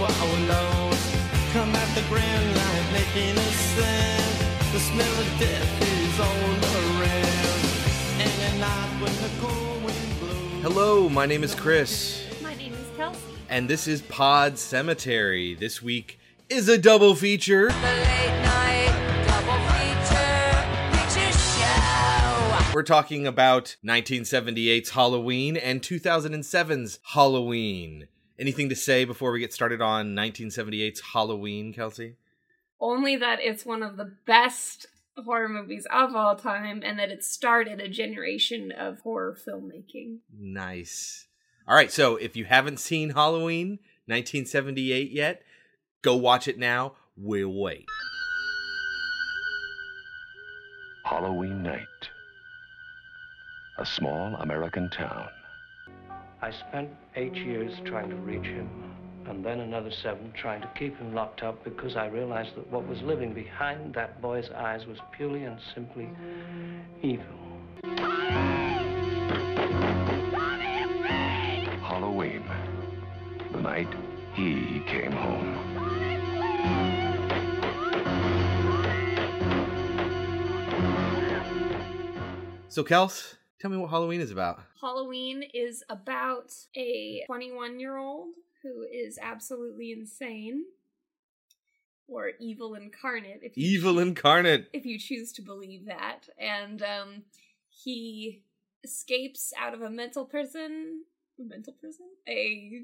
our Lord. Come at the grand light, making a sound. The smell of death is all around. And at night when the cold wind blows. Hello, my name is Chris, My name is Kelsey. and this is Pod Cemetery. This week is a double feature. The late night double feature show. We're talking about 1978's Halloween and 2007's Halloween. Anything to say before we get started on 1978's Halloween, Kelsey? Only that it's one of the best horror movies of all time and that it started a generation of horror filmmaking. Nice. All right, so if you haven't seen Halloween 1978 yet, go watch it now. We'll wait. Halloween night. A small American town. I spent eight years trying to reach him, and then another seven trying to keep him locked up because I realized that what was living behind that boy's eyes was purely and simply evil. Halloween. The night he came home. So, Kels, tell me what Halloween is about. Halloween is about a 21 year old who is absolutely insane or evil incarnate if you Evil incarnate. if you choose to believe that. And um, he escapes out of a mental prison, mental prison, a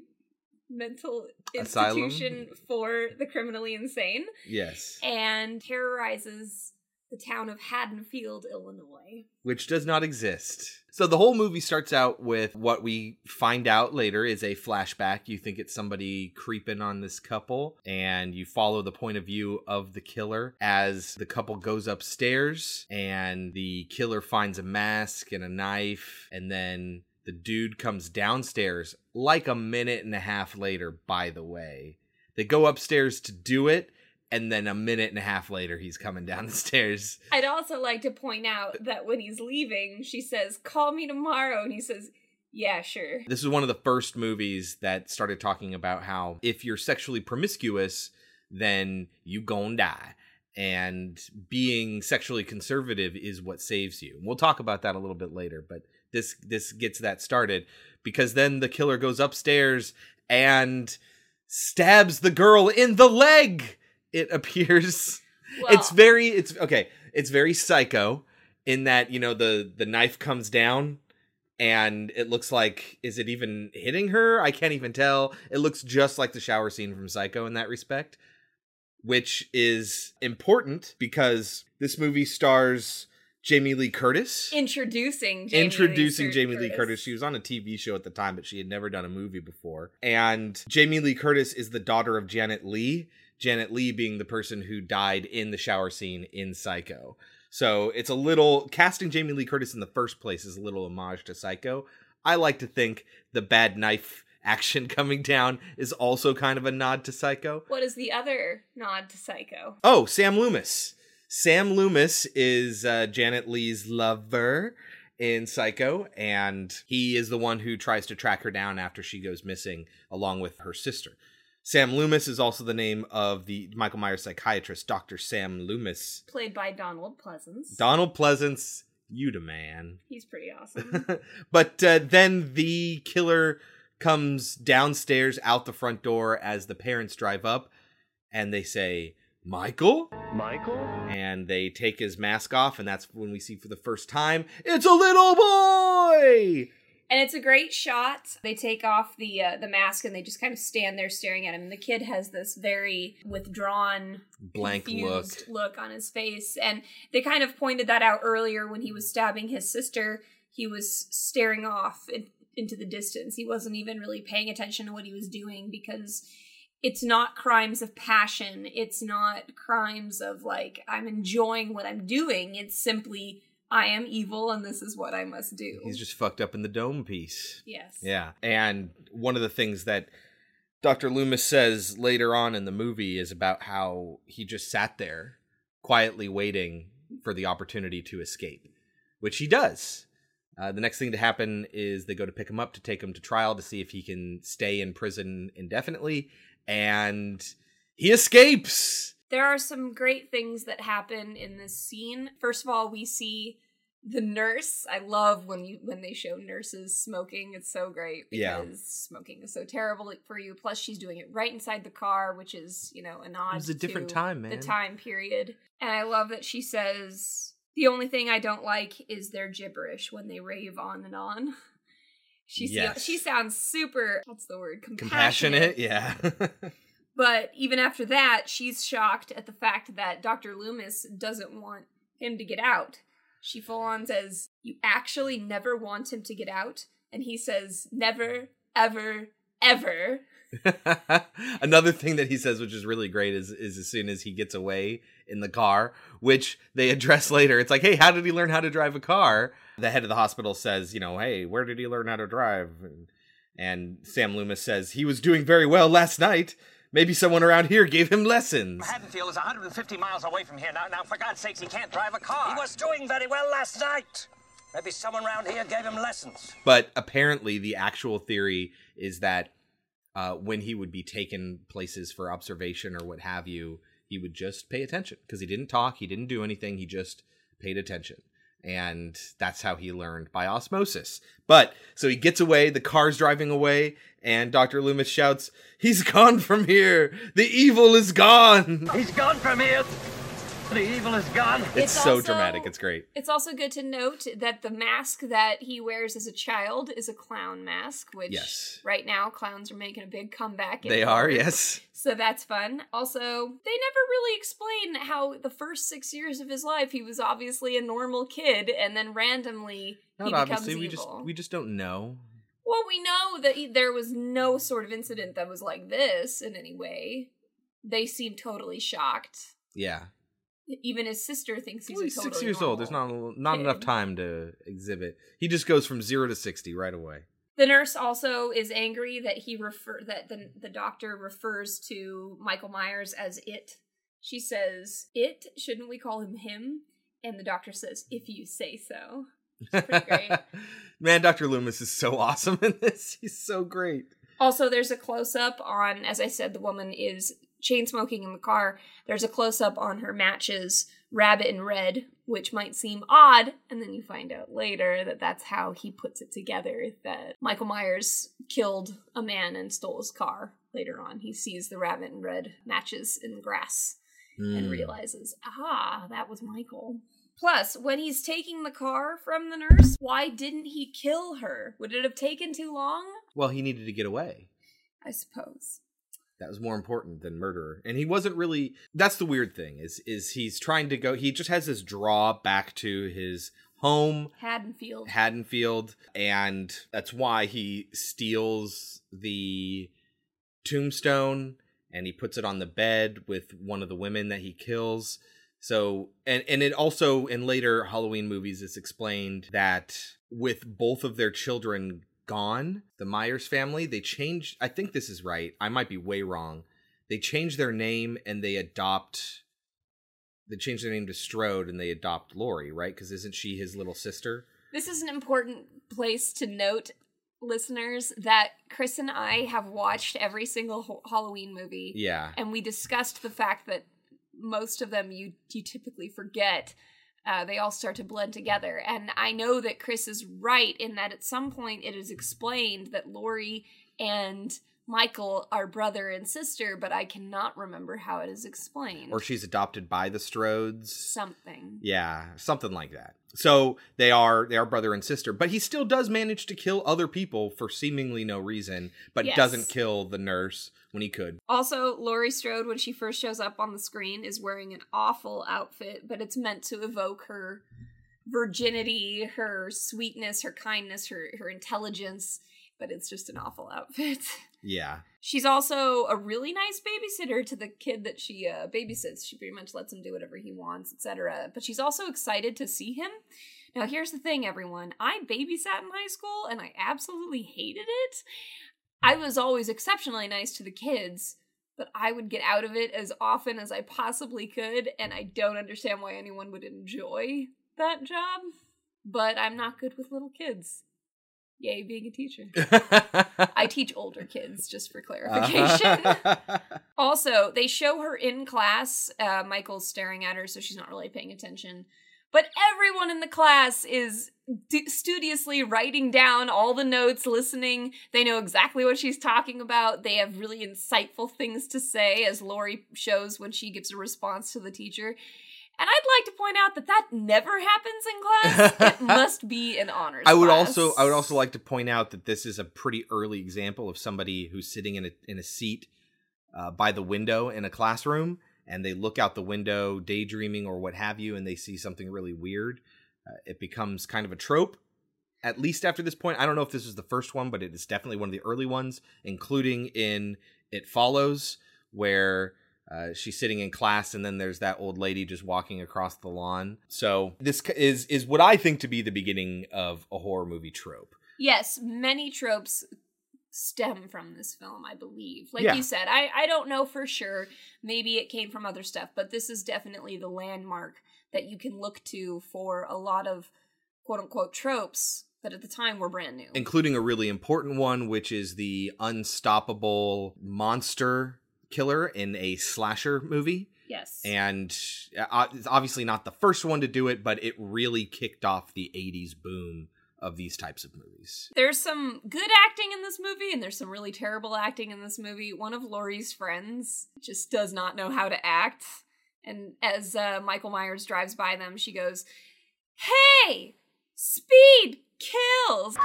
mental Asylum? institution for the criminally insane, Yes. and terrorizes the town of Haddonfield, Illinois. which does not exist. So the whole movie starts out with what we find out later is a flashback. You think it's somebody creeping on this couple, and you follow the point of view of the killer as the couple goes upstairs and the killer finds a mask and a knife, and then the dude comes downstairs like a minute and a half later, by the way. They go upstairs to do it. And then a minute and a half later, he's coming down the stairs. I'd also like to point out that when he's leaving, she says, Call me tomorrow. And he says, Yeah, sure. This is one of the first movies that started talking about how if you're sexually promiscuous, then you gon' die. And being sexually conservative is what saves you. We'll talk about that a little bit later, but this this gets that started because then the killer goes upstairs and stabs the girl in the leg. It appears it's very it's okay it's very psycho in that you know the the knife comes down and it looks like is it even hitting her i can't even tell it looks just like the shower scene from psycho in that respect which is important because this movie stars jamie lee curtis Introducing Jamie introducing Lee Jamie Lee Curtis. She was on a TV show at the time, but she had never done a movie before. And Jamie Lee Curtis is the daughter of Janet Leigh. Janet Leigh being the person who died in the shower scene in Psycho. So it's a little casting Jamie Lee Curtis in the first place is a little homage to Psycho. I like to think the bad knife action coming down is also kind of a nod to Psycho. What is the other nod to Psycho? Oh, Sam Loomis. Sam Loomis is uh, Janet Leigh's lover in Psycho, and he is the one who tries to track her down after she goes missing, along with her sister. Sam Loomis is also the name of the Michael Myers psychiatrist, Dr. Sam Loomis. Played by Donald Pleasence. Donald Pleasence, you the man. He's pretty awesome. but uh, then the killer comes downstairs out the front door as the parents drive up, and they say, Michael? Michael? and they take his mask off, and that's when we see for the first time it's a little boy. And it's a great shot. They take off the uh, the mask and they just kind of stand there staring at him. And the kid has this very withdrawn, Blank look. look on his face, and they kind of pointed that out earlier when he was stabbing his sister. He was staring off in, into the distance. He wasn't even really paying attention to what he was doing because it's not crimes of passion. It's not crimes of like I'm enjoying what I'm doing. It's simply I am evil and this is what I must do. He's just fucked up in the dome piece. yes. Yeah. And one of the things that Dr. Loomis says later on in the movie is about how he just sat there quietly waiting for the opportunity to escape, which he does. Uh, the next thing to happen is they go to pick him up to take him to trial to see if he can stay in prison indefinitely. and he escapes. There are some great things that happen in this scene. First of all, we see the nurse. I love when you when they show nurses smoking. It's so great because Yeah. smoking is so terrible for you. Plus, she's doing it right inside the car, which is you know a nod. was a different to time, The time period, and I love that she says the only thing I don't like is their gibberish when they rave on and on. She Yes. she sounds super. What's the word? Compassionate, yeah. But even after that, she's shocked at the fact that Dr. Loomis doesn't want him to get out. She full on says, You actually never want him to get out? And he says, Never, ever, ever. Another thing that he says, which is really great, is is as soon as he gets away in the car, which they address later. It's like, hey, how did he learn how to drive a car? The head of the hospital says, you know, hey, where did he learn how to drive? And, and Sam Loomis says he was doing very well last night. Maybe someone around here gave him lessons. Haddonfield is 150 miles away from here. Now, now, for God's sakes, he can't drive a car. He was doing very well last night. Maybe someone around here gave him lessons. But apparently, the actual theory is that uh, when he would be taken places for observation or what have you, he would just pay attention because he didn't talk, he didn't do anything, he just paid attention. And that's how he learned by osmosis. But so he gets away, the car's driving away, and Dr. Loomis shouts, He's gone from here! The evil is gone! He's gone from here. The evil is gone. It's, It's so also- dramatic, it's great. It's also good to note that the mask that he wears as a child is a clown mask, which Yes. right now clowns are making a big comeback. in They are, yes. So that's fun. Also, they never really explain how the first six years of his life he was obviously a normal kid, and then randomly Not he becomes obviously, we evil. just we just don't know. Well, we know that he, there was no sort of incident that was like this in any way. They seem totally shocked. Yeah. Even his sister thinks he's Well, he's totally six years old. There's not not enough time to exhibit. He just goes from zero to sixty right away. The nurse also is angry that he refer that the the doctor refers to Michael Myers as it. She says, "It shouldn't we call him him?" And the doctor says, "If you say so." Pretty great. Man, Dr. Loomis is so awesome in this. He's so great. Also, there's a close up on, as I said, the woman is chain smoking in the car. There's a close up on her matches, rabbit and red, which might seem odd, and then you find out later that that's how he puts it together. That Michael Myers killed a man and stole his car. Later on, he sees the rabbit and red matches in the grass and Mm. realizes, ah, that was Michael. Plus, when he's taking the car from the nurse, why didn't he kill her? Would it have taken too long? Well, he needed to get away. I suppose. That was more important than murder. And he wasn't really that's the weird thing, is is he's trying to go he just has this draw back to his home Haddonfield. Haddonfield, and that's why he steals the tombstone and he puts it on the bed with one of the women that he kills. So, and and it also in later Halloween movies it's explained that with both of their children gone, the Myers family, they change. I think this is right. I might be way wrong. They change their name and they adopt. They change their name to Strode and they adopt Laurie, right? Because isn't she his little sister? This is an important place to note, listeners, that Chris and I have watched every single Halloween movie. Yeah. And we discussed the fact that most of them you you typically forget. Uh, they all start to blend together. And I know that Chris is right in that at some point it is explained that Laurie and Michael are brother and sister, but I cannot remember how it is explained. Or she's adopted by the Strodes. something. Yeah, something like that. So they are they are brother and sister, but he still does manage to kill other people for seemingly no reason, but Yes. doesn't kill the nurse when he could. Also, Laurie Strode, when she first shows up on the screen, is wearing an awful outfit, but it's meant to evoke her virginity, her sweetness, her kindness, her, her intelligence, but it's just an awful outfit. Yeah. She's also a really nice babysitter to the kid that she uh, babysits. She pretty much lets him do whatever he wants, etc. But she's also excited to see him. Now, here's the thing, everyone. I babysat in high school and I absolutely hated it. I was always exceptionally nice to the kids, but I would get out of it as often as I possibly could, and I don't understand why anyone would enjoy that job. But I'm not good with little kids. Yay, being a teacher. I teach older kids, just for clarification. also, they show her in class. Uh, Michael's staring at her, so she's not really paying attention. But everyone in the class is d- studiously writing down all the notes, listening. They know exactly what she's talking about. They have really insightful things to say, as Laurie shows when she gives a response to the teacher. And I'd like to point out that that never happens in class. it must be an honors. I would class. also I would also like to point out that this is a pretty early example of somebody who's sitting in a in a seat uh, by the window in a classroom and they look out the window daydreaming or what have you and they see something really weird. Uh, it becomes kind of a trope. At least after this point, I don't know if this is the first one, but it is definitely one of the early ones, including in It Follows, where uh, she's sitting in class and then there's that old lady just walking across the lawn. So this is is what I think to be the beginning of a horror movie trope. Yes, many tropes stem from this film, I believe. Like Yeah. you said, I, I don't know for sure. Maybe it came from other stuff, but this is definitely the landmark that you can look to for a lot of quote unquote tropes that at the time were brand new. including a really important one, which is the unstoppable monster killer in a slasher movie. yes. And uh, it's obviously not the first one to do it, but it really kicked off the 80s boom of these types of movies. There's some good acting in this movie, and there's some really terrible acting in this movie. One of Laurie's friends just does not know how to act. And as uh, Michael Myers drives by them, she goes, Hey, speed kills.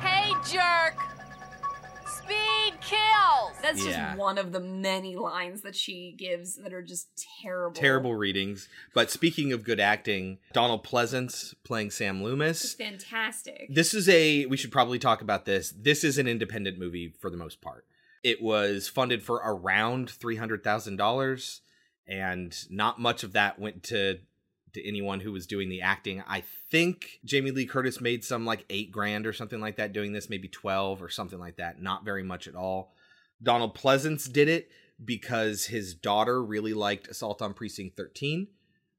Hey, jerk! Speed kills! That's Yeah. just one of the many lines that she gives that are just terrible. Terrible readings. But speaking of good acting, Donald Pleasence playing Sam It's Loomis. fantastic. This is a, we should probably talk about this. This is an independent movie for the most part. It was funded for around $300,000, and not much of that went to, to anyone who was doing the acting. I think Jamie Lee Curtis made some like eight grand or something like that doing this, maybe 12 or something like that. Not very much at all. Donald Pleasence did it because his daughter really liked Assault on Precinct 13,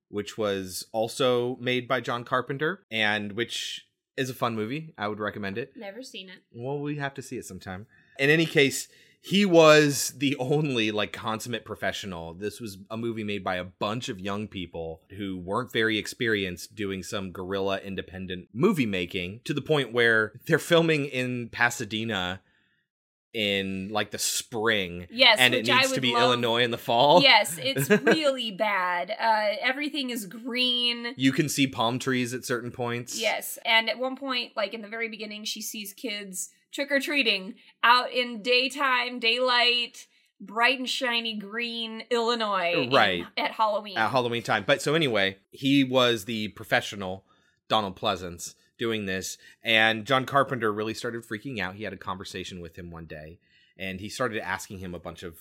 which was also made by John Carpenter, and which is a fun movie. I would recommend it. Never seen it. Well, we have to see it sometime. In any case, he was the only like consummate professional. This was a movie made by a bunch of young people who weren't very experienced doing some guerrilla independent movie making to the point where they're filming in Pasadena in like the spring Yes, and it needs to be love- Illinois in the fall. Yes, it's really bad. Uh, everything is green. You can see palm trees at certain points. Yes, and at one point, like in the very beginning, she sees kids trick or treating out in daytime, daylight, bright and shiny green Illinois, in- Right. at Halloween. at Halloween time. But so anyway, he was the professional Donald Pleasence doing this, and John Carpenter really started freaking out. He had a conversation with him one day, and he started asking him a bunch of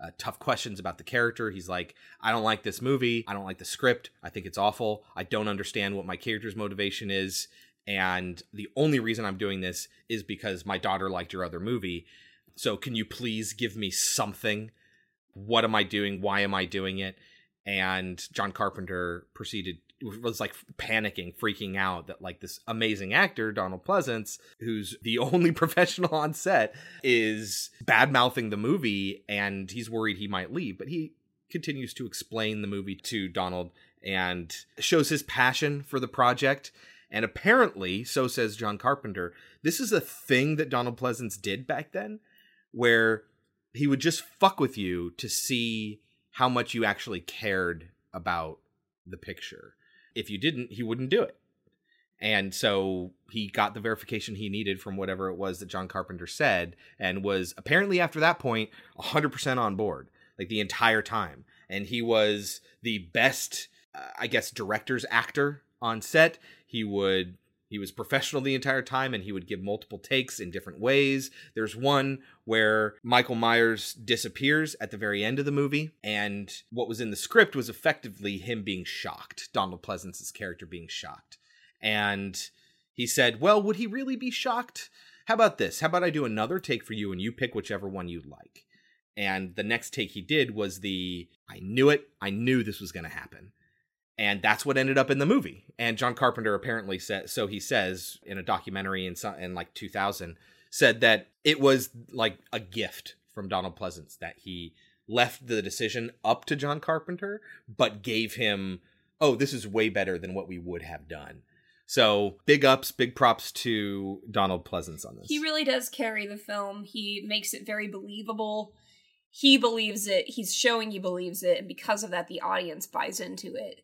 uh, tough questions about the character. He's like, "I don't like this movie. I don't like the script. I think it's awful. I don't understand what my character's motivation is." And the only reason I'm doing this is because my daughter liked your other movie. So, can you please give me something? What am I doing? Why am I doing it? and John Carpenter proceeded was like panicking, freaking out that like this amazing actor Donald Pleasence, who's the only professional on set, is bad mouthing the movie, and he's worried he might leave. But he continues to explain the movie to Donald and shows his passion for the project. And apparently, so says John Carpenter, this is a thing that Donald Pleasence did back then, where he would just fuck with you to see how much you actually cared about the picture. If you didn't, he wouldn't do it. And so he got the verification he needed from whatever it was that John Carpenter said and was apparently after that point 100% on board like the entire time. And he was the best uh, I guess director's actor on set. He would he was professional the entire time and he would give multiple takes in different ways. There's one where Michael Myers disappears at the very end of the movie, and what was in the script was effectively him being shocked, Donald Pleasence's character being shocked. And he said, Well, would he really be shocked? How about this? How about I do another take for you and you pick whichever one you like? And the next take he did was the I knew it, I knew this was going to happen. And that's what ended up in the movie. And John Carpenter apparently said, so he says in a documentary in, some, in like 2000, said that it was like a gift from Donald Pleasence that he left the decision up to John Carpenter, but gave him, oh, this is way better than what we would have done. So big ups, big props to Donald Pleasence on this. He really does carry the film. He makes it very believable. He believes it. He's showing he believes it, and because of that, the audience buys into it.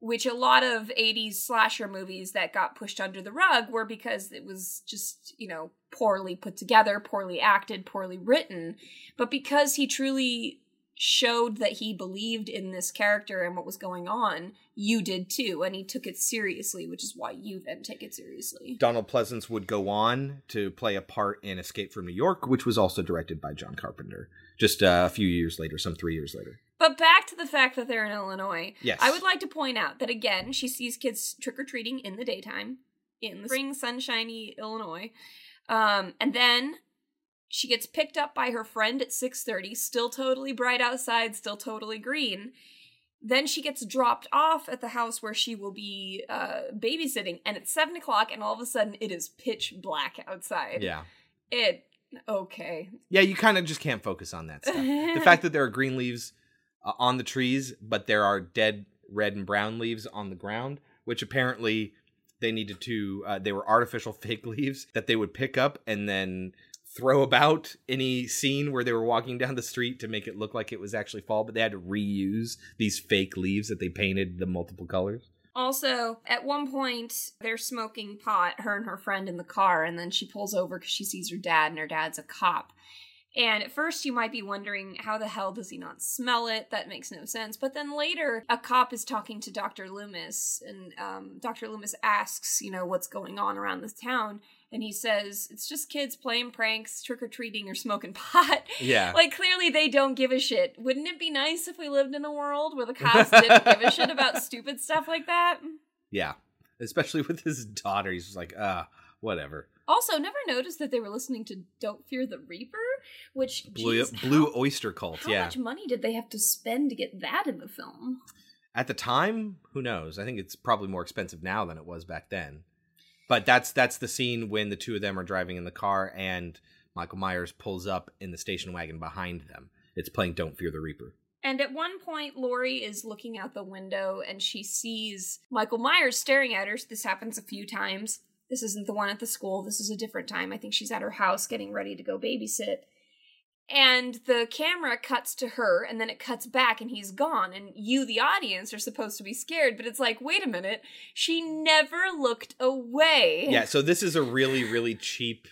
Which a lot of 80s slasher movies that got pushed under the rug were because it was just, you know, poorly put together, poorly acted, poorly written. But because he truly showed that he believed in this character and what was going on, you did too, and he took it seriously, which is why you then take it seriously. Donald Pleasence would go on to play a part in Escape from New York, which was also directed by John Carpenter, just uh, a few years later, some three years later. But back to the fact that they're in Illinois. Yes. I would like to point out that again, she sees kids trick or treating in the daytime in the spring, sunshiny Illinois. Um, and then she gets picked up by her friend at 6.30 still totally bright outside still totally green then she gets dropped off at the house where she will be uh, babysitting and it's 7 o'clock and all of a sudden it is pitch black outside Yeah. it okay Yeah, you kind of just can't focus on that stuff. the fact that there are green leaves uh, on the trees, but there are dead red and brown leaves on the ground, which apparently they needed to, uh, they were artificial fake leaves that they would pick up and then throw about any scene where they were walking down the street to make it look like it was actually fall, but they had to reuse these fake leaves that they painted the multiple colors. Also, at one point, they're smoking pot, her and her friend in the car, and then she pulls over because she sees her dad, and her dad's a cop. And at first, you might be wondering, how the hell does he not smell it? That makes no sense. But then later, a cop is talking to Dr. Loomis, and um, Dr. Loomis asks, you know, what's going on around this town. And he says, it's just kids playing pranks, trick or treating, or smoking pot. Yeah. Like, clearly, they don't give a shit. Wouldn't it be nice if we lived in a world where the cops didn't give a shit about stupid stuff like that? Yeah. Especially with his daughter. He's just like, ah, whatever. Also, never noticed that they were listening to "Don't Fear the Reaper," which Blue, geez, Blue how, Oyster Cult. Yeah. How yeah. much money did they have to spend to get that in the film? At the time, who knows? I think it's probably more expensive now than it was back then. But that's that's the scene when the two of them are driving in the car and Michael Myers pulls up in the station wagon behind them. It's playing "Don't Fear the Reaper." And at one point, Laurie is looking out the window and she sees Michael Myers staring at her. This happens a few times. This isn't the one at the school. This is a different time. I think she's at her house getting ready to go babysit. And the camera cuts to her and then it cuts back and he's gone. And you, the audience, are supposed to be scared. But it's like, wait a minute. She never looked away. Yeah, so this is a really really cheap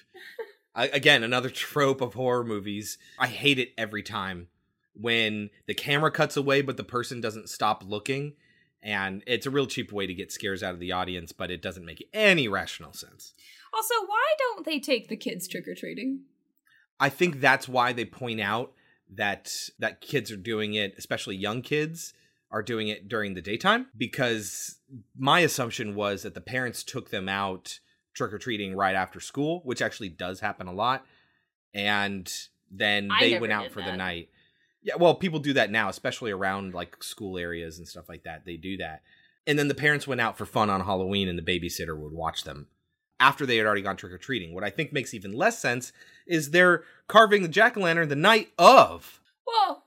again, another trope of horror movies. I hate it every time when the camera cuts away but the person doesn't stop looking and it's a real cheap way to get scares out of the audience but it doesn't make any rational sense. Also, why don't they take the kids trick or treating? I think that's why they point out that that kids are doing it, especially young kids are doing it during the daytime because my assumption was that the parents took them out trick or treating right after school, which actually does happen a lot. And then I they went out for the night. Yeah, well, people do that now, especially around like school areas and stuff like that. They do that. And then the parents went out for fun on Halloween and the babysitter would watch them after they had already gone trick or treating. What I think makes even less sense is they're carving the jack o' lantern the night of. Well,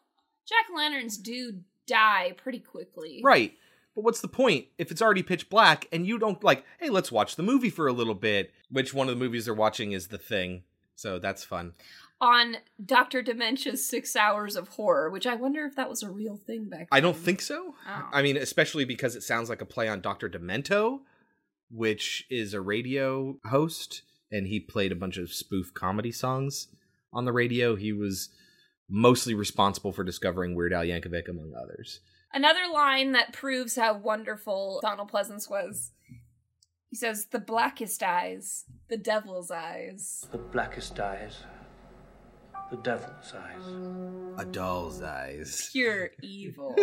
jack o' lanterns do die pretty quickly. Right. But what's the point if it's already pitch black and you don't like, hey, let's watch the movie for a little bit? Which one of the movies they're watching is The Thing. So that's fun. On Dr. Dementia's Six Hours of Horror, which I wonder if that was a real thing back then. I don't think so. Oh. I mean, especially because it sounds like a play on Dr. Demento, which is a radio host, and he played a bunch of spoof comedy songs on the radio. He was mostly responsible for discovering Weird Al Yankovic, among others. Another line that proves how wonderful Donald Pleasence was. He says, The blackest eyes, the devil's eyes. The blackest eyes, the devil's eyes. A doll's eyes. Pure evil.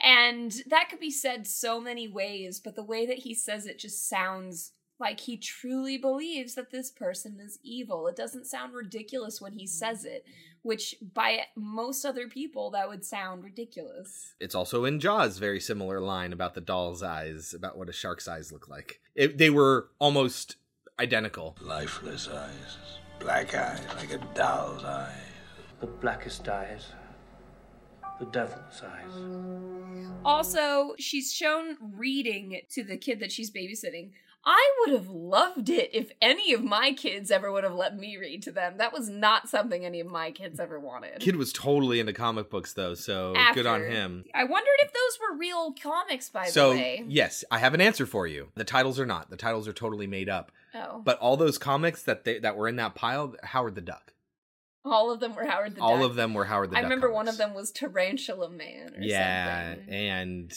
and that could be said so many ways, but the way that he says it just sounds like he truly believes that this person is evil. It doesn't sound ridiculous when he says it. which by most other people that would sound ridiculous. It's also in Jaws, very similar line about the doll's eyes, about what a shark's eyes look like. It, they were almost identical. Lifeless eyes, black eyes like a doll's eyes. The blackest eyes. The devil's eyes. Also, she's shown reading to the kid that she's babysitting. I would have loved it if any of my kids ever would have let me read to them. That was not something any of my kids ever wanted. Kid was totally into comic books though, so good on him. I wondered if those were real comics, by So, the way. yes, I have an answer for you. The titles are not. The titles are totally made up. Oh, But all those comics that they that were in that pile, Howard the Duck. all of them were Howard the all Duck. All of them were Howard the I Duck. I remember one of them was Tarantula Man or Yeah, something. and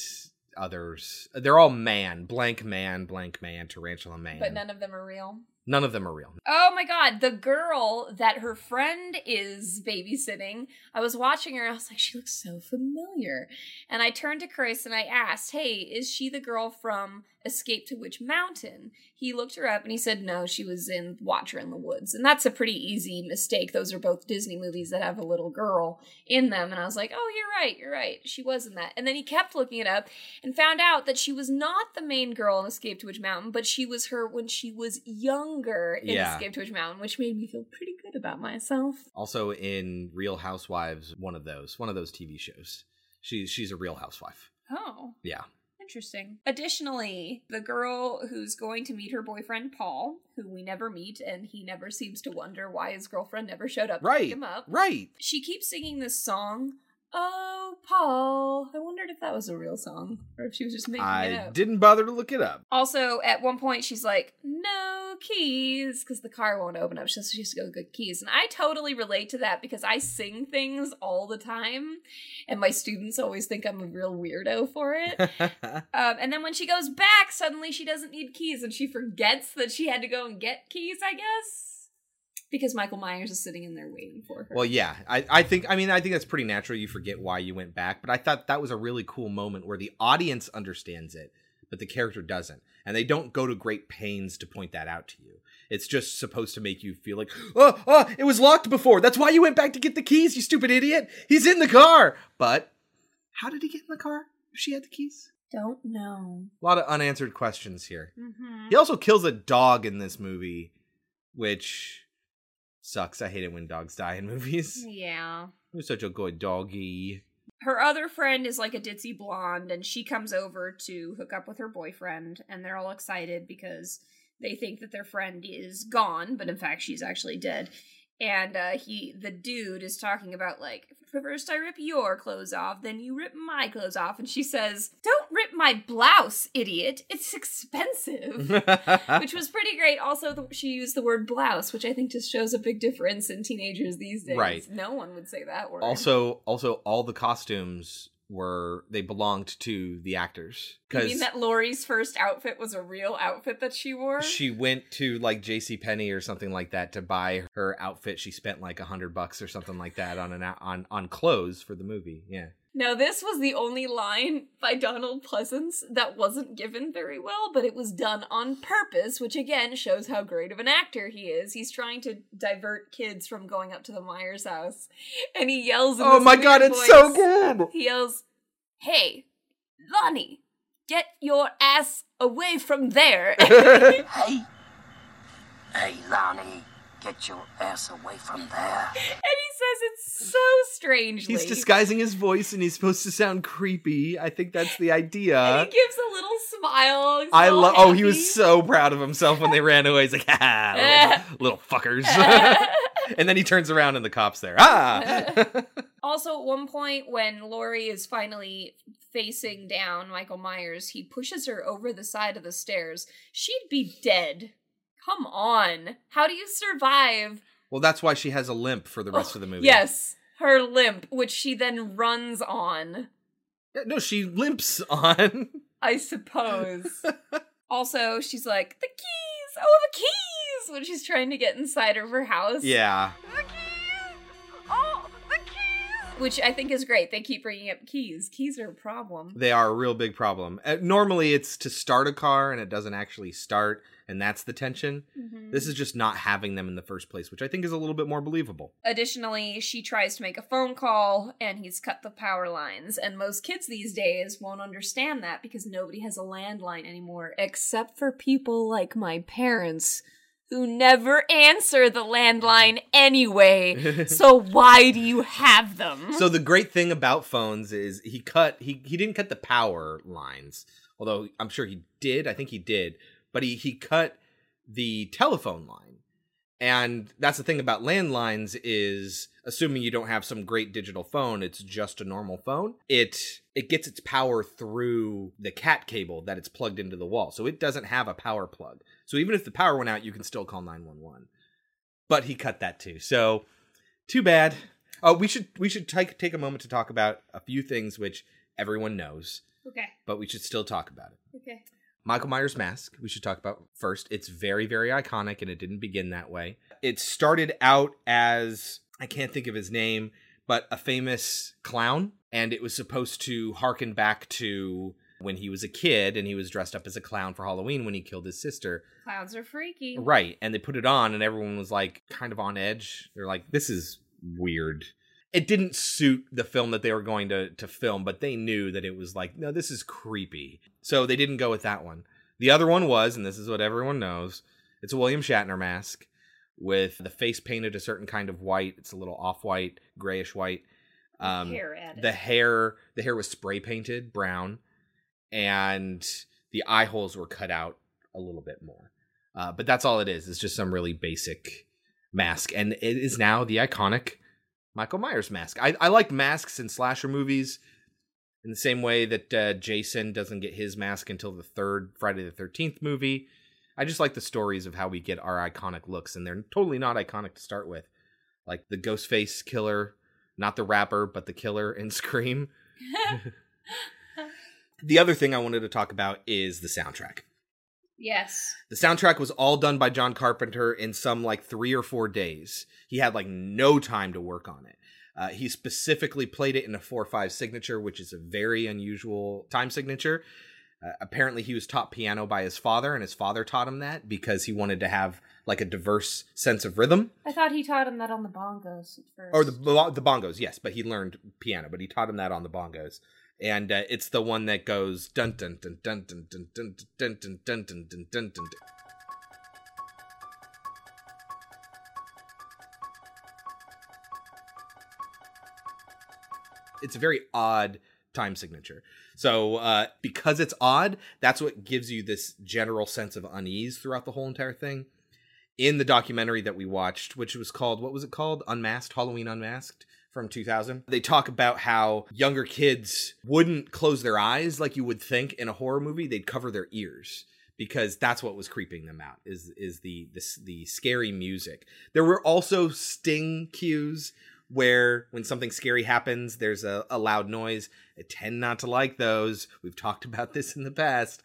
others. They're all man, blank man, blank man, tarantula man. But none of them are real. None of them are real. Oh my god, the girl that her friend is babysitting, I was watching her, I was like, she looks so familiar. And I turned to Chris and I asked, hey, is she the girl from Escape to Witch Mountain? He looked her up and he said, no, she was in Watcher in the Woods. And that's a pretty easy mistake. Those are both Disney movies that have a little girl in them. And I was like, oh, you're right, you're right. She was in that. And then he kept looking it up and found out that she was not the main girl in Escape to Witch Mountain, but she was her when she was younger in Yeah. Escape to Witch Mountain, which made me feel pretty good about myself. Also in Real Housewives, one of those, one of those TV shows. She's she's a real housewife. Oh, Yeah. Interesting. Additionally, the girl who's going to meet her boyfriend Paul, who we never meet, and he never seems to wonder why his girlfriend never showed up to pick Right. him up. Right. She keeps singing this song. Oh, Paul. I wondered if that was a real song or if she was just making it up. I didn't bother to look it up. Also, at one point, she's like, no keys, because the car won't open up. So she has to go get keys. And I totally relate to that because I sing things all the time, and my students always think I'm a real weirdo for it. um, and then when she goes back, suddenly she doesn't need keys, and she forgets that she had to go and get keys, I guess. Because Michael Myers is sitting in there waiting for her. Well, yeah, I, I think I mean I think that's pretty natural. You forget why you went back, but I thought that was a really cool moment where the audience understands it, but the character doesn't, and they don't go to great pains to point that out to you. It's just supposed to make you feel like, oh, oh, it was locked before. That's why you went back to get the keys, you stupid idiot. He's in the car. But how did he get in the car? If she had the keys. Don't know. A lot of unanswered questions here. Mm-hmm. He also kills a dog in this movie, which sucks. I hate it when dogs die in movies. Yeah. He was such a good doggy. her other friend is like a ditzy blonde and she comes over to hook up with her boyfriend and they're all excited because they think that their friend is gone but in fact she's actually dead and uh he the dude is talking about like first i rip your clothes off then you rip my clothes off and she says don't rip my blouse idiot it's expensive which was pretty great. Also, the, she used the word blouse, which I think just shows a big difference in teenagers these days. Right. No one would say that word. also, also, all the costumes were they belonged to the actors you mean that Laurie's first outfit was a real outfit that she wore? she went to like J.C. Penney or something like that to buy her outfit. She spent like a hundred bucks or something like that on an on on clothes for the movie. Yeah. Now, this was the only line by Donald Pleasence that wasn't given very well, but it was done on purpose, which again shows how great of an actor he is. He's trying to divert kids from going up to the Myers house, and he yells. In Oh my god, it's so good. He yells, Hey, Lonnie, get your ass away from there. Hey. Hey, Lonnie, get your ass away from there. And he says it so strangely. He's disguising his voice and he's supposed to sound creepy. I think that's the And idea. he gives a little smile. I all love. Oh, he was so proud of himself when they ran away. He's like, ah, little, little fuckers. and then he turns around and the cops there. Ah. Also, at one point when Laurie is finally facing down Michael Myers, he pushes her over the side of the stairs. She'd be dead. Come on. How do you survive? well, that's why she has a limp for the rest oh, of the movie. Yes, her limp, which she then runs on, No, she limps on. I suppose. also, she's like, the keys! Oh, the keys! When she's trying to get inside of her house. yeah. Which I think is great. They keep bringing up keys. Keys are a problem. They are a real big problem. Uh, normally, it's to start a car and it doesn't actually start, and that's the tension. Mhm. This is just not having them in the first place, which I think is a little bit more believable. Additionally, she tries to make a phone call and he's cut the power lines. And most kids these days won't understand that because nobody has a landline anymore, except for people like my parents who never answer the landline anyway. so why do you have them? So the great thing about phones is he cut he he didn't cut the power lines, although I'm sure he did. I think he did, but he he cut the telephone line. And that's the thing about landlines is assuming you don't have some great digital phone, it's just a normal phone. It it gets its power through the cat cable that it's plugged into the wall. So it doesn't have a power plug. So even if the power went out, you can still call 911. But he cut that too. So too bad. Oh, we should we should take take a moment to talk about a few things which everyone knows, okay, but we should still talk about it. okay. Michael Myers mask, we should talk about first. It's very, very iconic and it didn't begin that way. It started out as, I can't think of his name, but a famous clown. And it was supposed to harken back to when he was a kid and he was dressed up as a clown for Halloween when he killed his sister. Clowns are freaky. Right. And they put it on and everyone was like kind of on edge. They're like, this is weird. It didn't suit the film that they were going to, to film, but they knew that it was like, no, this is creepy. So they didn't go with that one. The other one was, and this is what everyone knows, it's a William Shatner mask with the face painted a certain kind of white. It's a little off white, grayish white. Um, hair the hair, the hair was spray painted brown, and the eye holes were cut out a little bit more. Uh, but that's all it is. It's just some really basic mask, and it is now the iconic Michael Myers mask. I, I like masks in slasher movies in the same way that uh, Jason doesn't get his mask until the third Friday the Thirteenth movie. I just like the stories of how we get our iconic looks, and they're totally not iconic to start with, like the Ghostface killer, not the rapper, but the killer in Scream. the other thing I wanted to talk about is the soundtrack. yes. The soundtrack was all done by John Carpenter in some like three or four days. He had like no time to work on it. Uh, he specifically played it in a 4 5 signature, which is a very unusual time signature. Uh, apparently, he was taught piano by his father, and his father taught him that because he wanted to have like a diverse sense of rhythm. I thought he taught him that on the bongos at first. Or the the bongos, yes, but he learned piano, but he taught him that on the bongos. And uh, it's the one that goes dun dun dun dun dun dun dun dun dun dun dun dun dun dun. It's a very odd time signature. So uh, because it's odd, that's what gives you this general sense of unease throughout the whole entire thing. In the documentary that we watched, which was called what was it called? Unmasked, Halloween Unmasked from 2000. They talk about how younger kids wouldn't close their eyes like you would think in a horror movie. They'd cover their ears because that's what was creeping them out is is the the, the scary music. There were also sting cues where when something scary happens, there's a, a loud noise. I tend not to like those. We've talked about this in the past.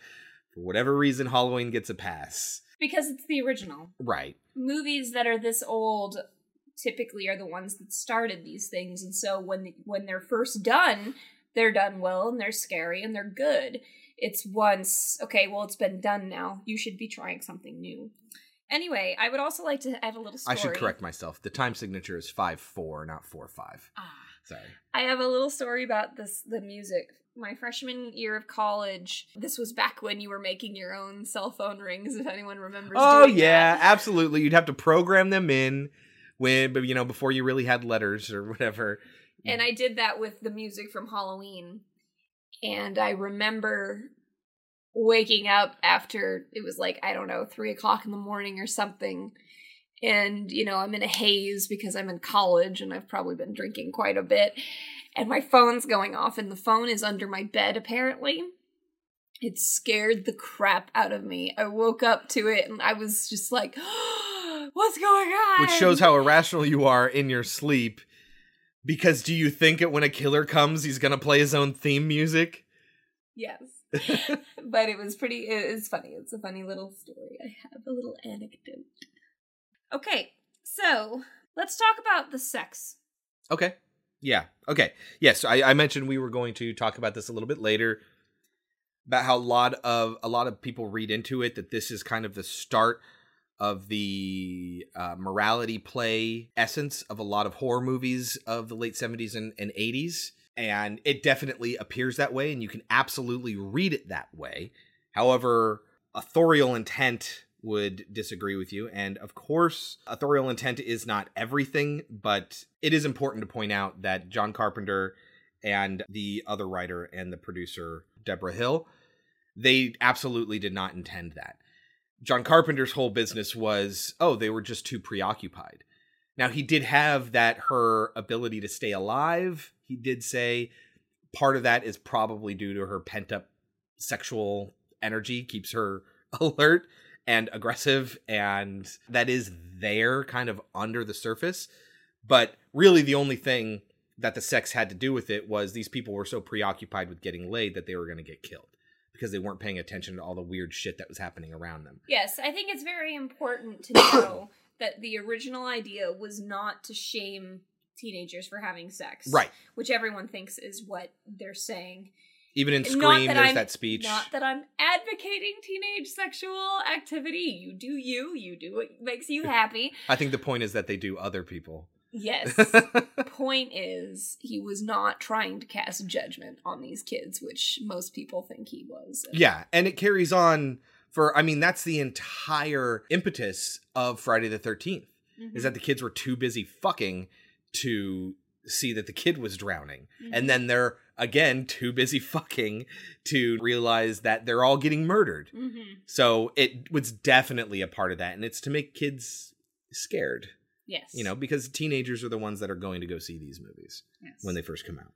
For whatever reason, Halloween gets a pass. because it's the original. Right. movies that are this old typically are the ones that started these things and so when when they're first done they're done well and they're scary and they're good it's once okay well it's been done now you should be trying something new anyway i would also like to have a little story I should correct myself. The time signature is 5 4, not 4 5. Ah. Sorry. I have a little story about this the music. My freshman year of college, this was back when you were making your own cell phone rings, if anyone remembers. Oh, yeah, that. absolutely. You'd have to program them in when, you know, before you really had letters or whatever. And I did that with the music from Halloween. And I remember waking up after it was like, I don't know, three o'clock in the morning or something. And, you know, I'm in a haze because I'm in college and I've probably been drinking quite a bit. And my phone's going off, and the phone is under my bed, apparently. It scared the crap out of me. I woke up to it and I was just like, what's going on? Which shows how irrational you are in your sleep. Because do you think that when a killer comes, he's going to play his own theme music? Yes. but it was pretty it's funny. It's a funny little story. I have a little anecdote. Okay, so let's talk about the sex. Okay. Yeah. Okay. Yes, I, I mentioned we were going to talk about this a little bit later about how a lot of a lot of people read into it that this is kind of the start of the uh, morality play essence of a lot of horror movies of the late 70s and, and 80s and it definitely appears that way and you can absolutely read it that way. However authorial intent would disagree with you. And of course authorial intent is not everything but it is important to point out that john carpenter and the other writer and the producer deborah hill they absolutely did not intend that john carpenter's whole business was oh they were just too preoccupied. Now he did have that her ability to stay alive. He did say part of that is probably due to her pent up sexual energy keeps her alert and aggressive and that is there kind of under the surface. But really the only thing that the sex had to do with it was these people were so preoccupied with getting laid that they were going to get killed because they weren't paying attention to all the weird shit that was happening around them Yes, I think it's very important to know that the original idea was not to shame teenagers for having sex. Right. Which everyone thinks is what they're saying. even in scream there's I'm- that speech Not that I'm advocating teenage sexual activity. You do you. You do what makes you happy. i think the point is that they do other people Yes. Point is, he was not trying to cast judgment on these kids, which most people think he was. Yeah, and it carries on for I mean that's the entire impetus of Friday the 13th Mhm. is that the kids were too busy fucking to see that the kid was drowning. Mhm. And then they're again too busy fucking to realize that they're all getting murdered. Mhm. So it was definitely a part of that and it's to make kids scared, Yes. you know, because teenagers are the ones that are going to go see these movies Yes. when they first come out.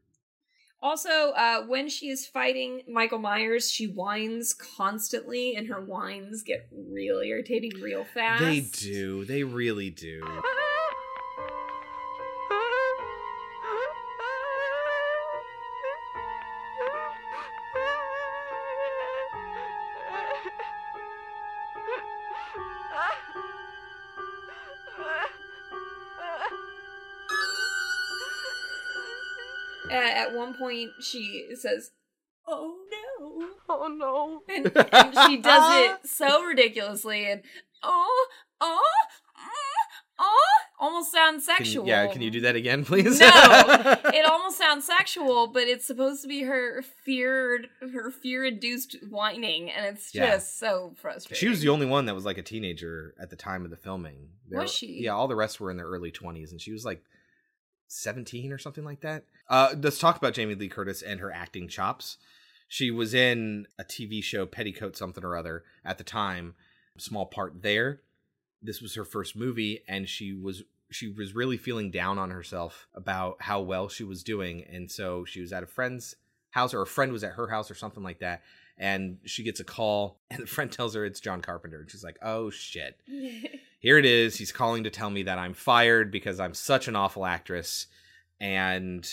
Also, uh, when she is fighting Michael Myers, she whines constantly, and her whines get real irritating real fast. They do. They really do. Point, she says, "Oh no, Oh no. and, and she does it so ridiculously, and oh, oh, mm, oh, almost sounds Can you- sexual. yeah, can you do that again, please? No, it almost sounds sexual, but it's supposed to be her feared, her fear-induced whining, and it's Yeah. just so frustrating. She was the only one that was like a teenager at the time of the filming. There- Was she? Yeah, all the rest were in their early 20s, and she was like 17 or something like that. Uh, let's talk about Jamie Lee Curtis and her acting chops. She was in a TV show, Petticoat something or other, at the time. Small part there. This was her first movie, and she was she was really feeling down on herself about how well she was doing, and so she was at a friend's house, or a friend was at her house, or something like that. And she gets a call, and the friend tells her it's John Carpenter, and she's like, "Oh shit!" here it is. He's calling to tell me that I'm fired because I'm such an awful actress. And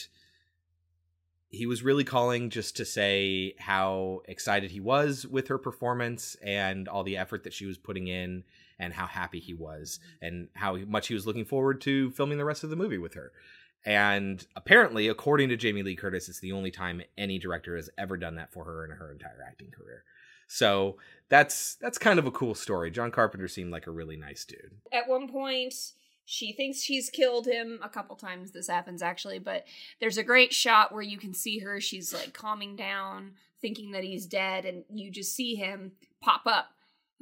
he was really calling just to say how excited he was with her performance and all the effort that she was putting in and how happy he was and how much he was looking forward to filming the rest of the movie with her. And apparently, according to Jamie Lee Curtis, it's the only time any director has ever done that for her in her entire acting career. So that's that's kind of a cool story. John Carpenter seemed like a really nice dude. At one point, she thinks she's killed him. A couple times this happens actually, but there's a great shot where you can see her. She's like calming down, thinking that he's dead, and you just see him pop up.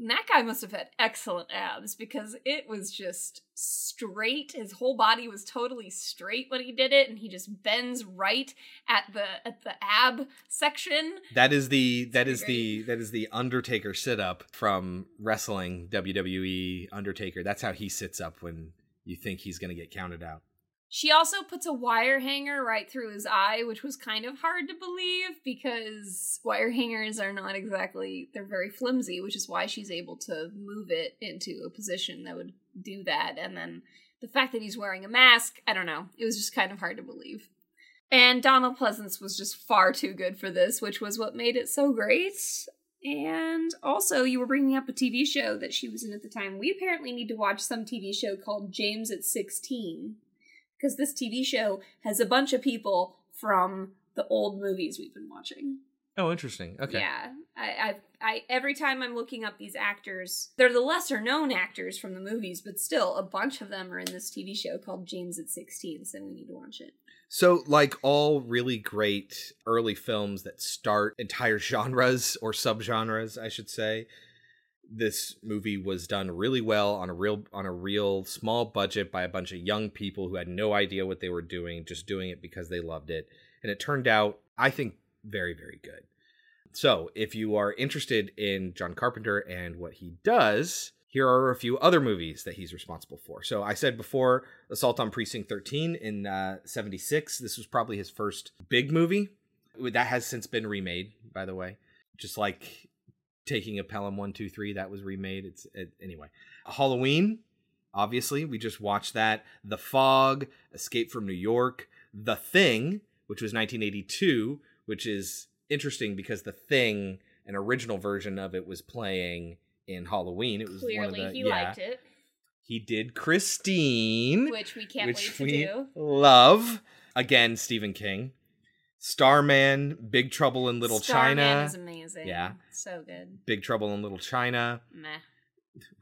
And that guy must have had excellent abs because it was just straight. His whole body was totally straight when he did it, and he just bends right at the at the ab section. That is the that is the that is the Undertaker sit up from wrestling WWE Undertaker. That's how he sits up when you think he's going to get counted out. She also puts a wire hanger right through his eye, which was kind of hard to believe because wire hangers are not exactly, they're very flimsy, which is why she's able to move it into a position that would do that. And then the fact that he's wearing a mask, I don't know, it was just kind of hard to believe. And Donald Pleasence was just far too good for this, which was what made it so great. And also, you were bringing up a TV show that she was in at the time. We apparently need to watch some TV show called James at 16 because this TV show has a bunch of people from the old movies we've been watching. Oh, interesting. Okay. Yeah, I, I, I, every time I'm looking up these actors, they're the lesser known actors from the movies, but still, a bunch of them are in this TV show called James at 16. So we need to watch it. So, like all really great early films that start entire genres or subgenres, I should say, this movie was done really well on a real on a real small budget by a bunch of young people who had no idea what they were doing, just doing it because they loved it. And it turned out, I think, very, very good. So, if you are interested in John Carpenter and what he does, here are a few other movies that he's responsible for. So, I said before Assault on Precinct 13 in uh, 76. This was probably his first big movie. That has since been remade, by the way. Just like taking a Pelham 123, that was remade. It's it, Anyway, Halloween, obviously, we just watched that. The Fog, Escape from New York, The Thing, which was 1982, which is interesting because The Thing, an original version of it, was playing in Halloween. It was Clearly, one of the he yeah. liked it, He did Christine, which we can't which wait to we do. love. Again, Stephen King. Starman, Big Trouble in Little China. Starman China. is amazing. Yeah. so good. Big Trouble in Little China. Meh.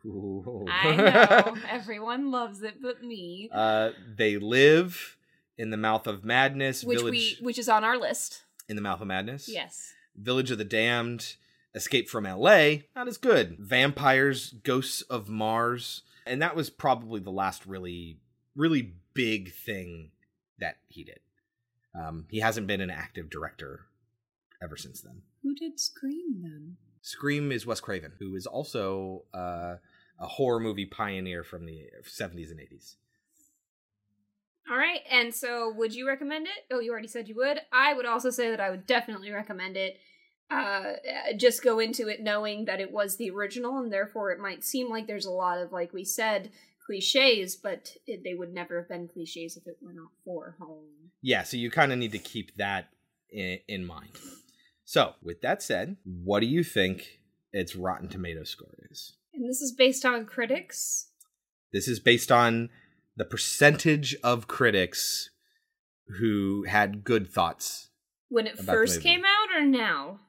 Ooh. I know everyone loves it, but me. uh, they live in the mouth of madness. which Village we, which is on our list. in the mouth of madness. Yes. Village of the Damned, Escape from L.A. Not as good. Vampires, Ghosts of Mars, and that was probably the last really, really big thing that he did. Um, he hasn't been an active director ever since then. Who did Scream then? Scream is Wes Craven, who is also uh, a horror movie pioneer from the 70s and 80s. All right, and so would you recommend it? Oh, you already said you would. I would also say that I would definitely recommend it. Uh, just go into it knowing that it was the original, and therefore it might seem like there's a lot of, like we said, cliches, but it, they would never have been cliches if it were not for Halloween. Yeah, so you kind of need to keep that in, in mind. So, with that said, what do you think its Rotten Tomato score is? And this is based on critics. This is based on the percentage of critics who had good thoughts. When it first came out, or now?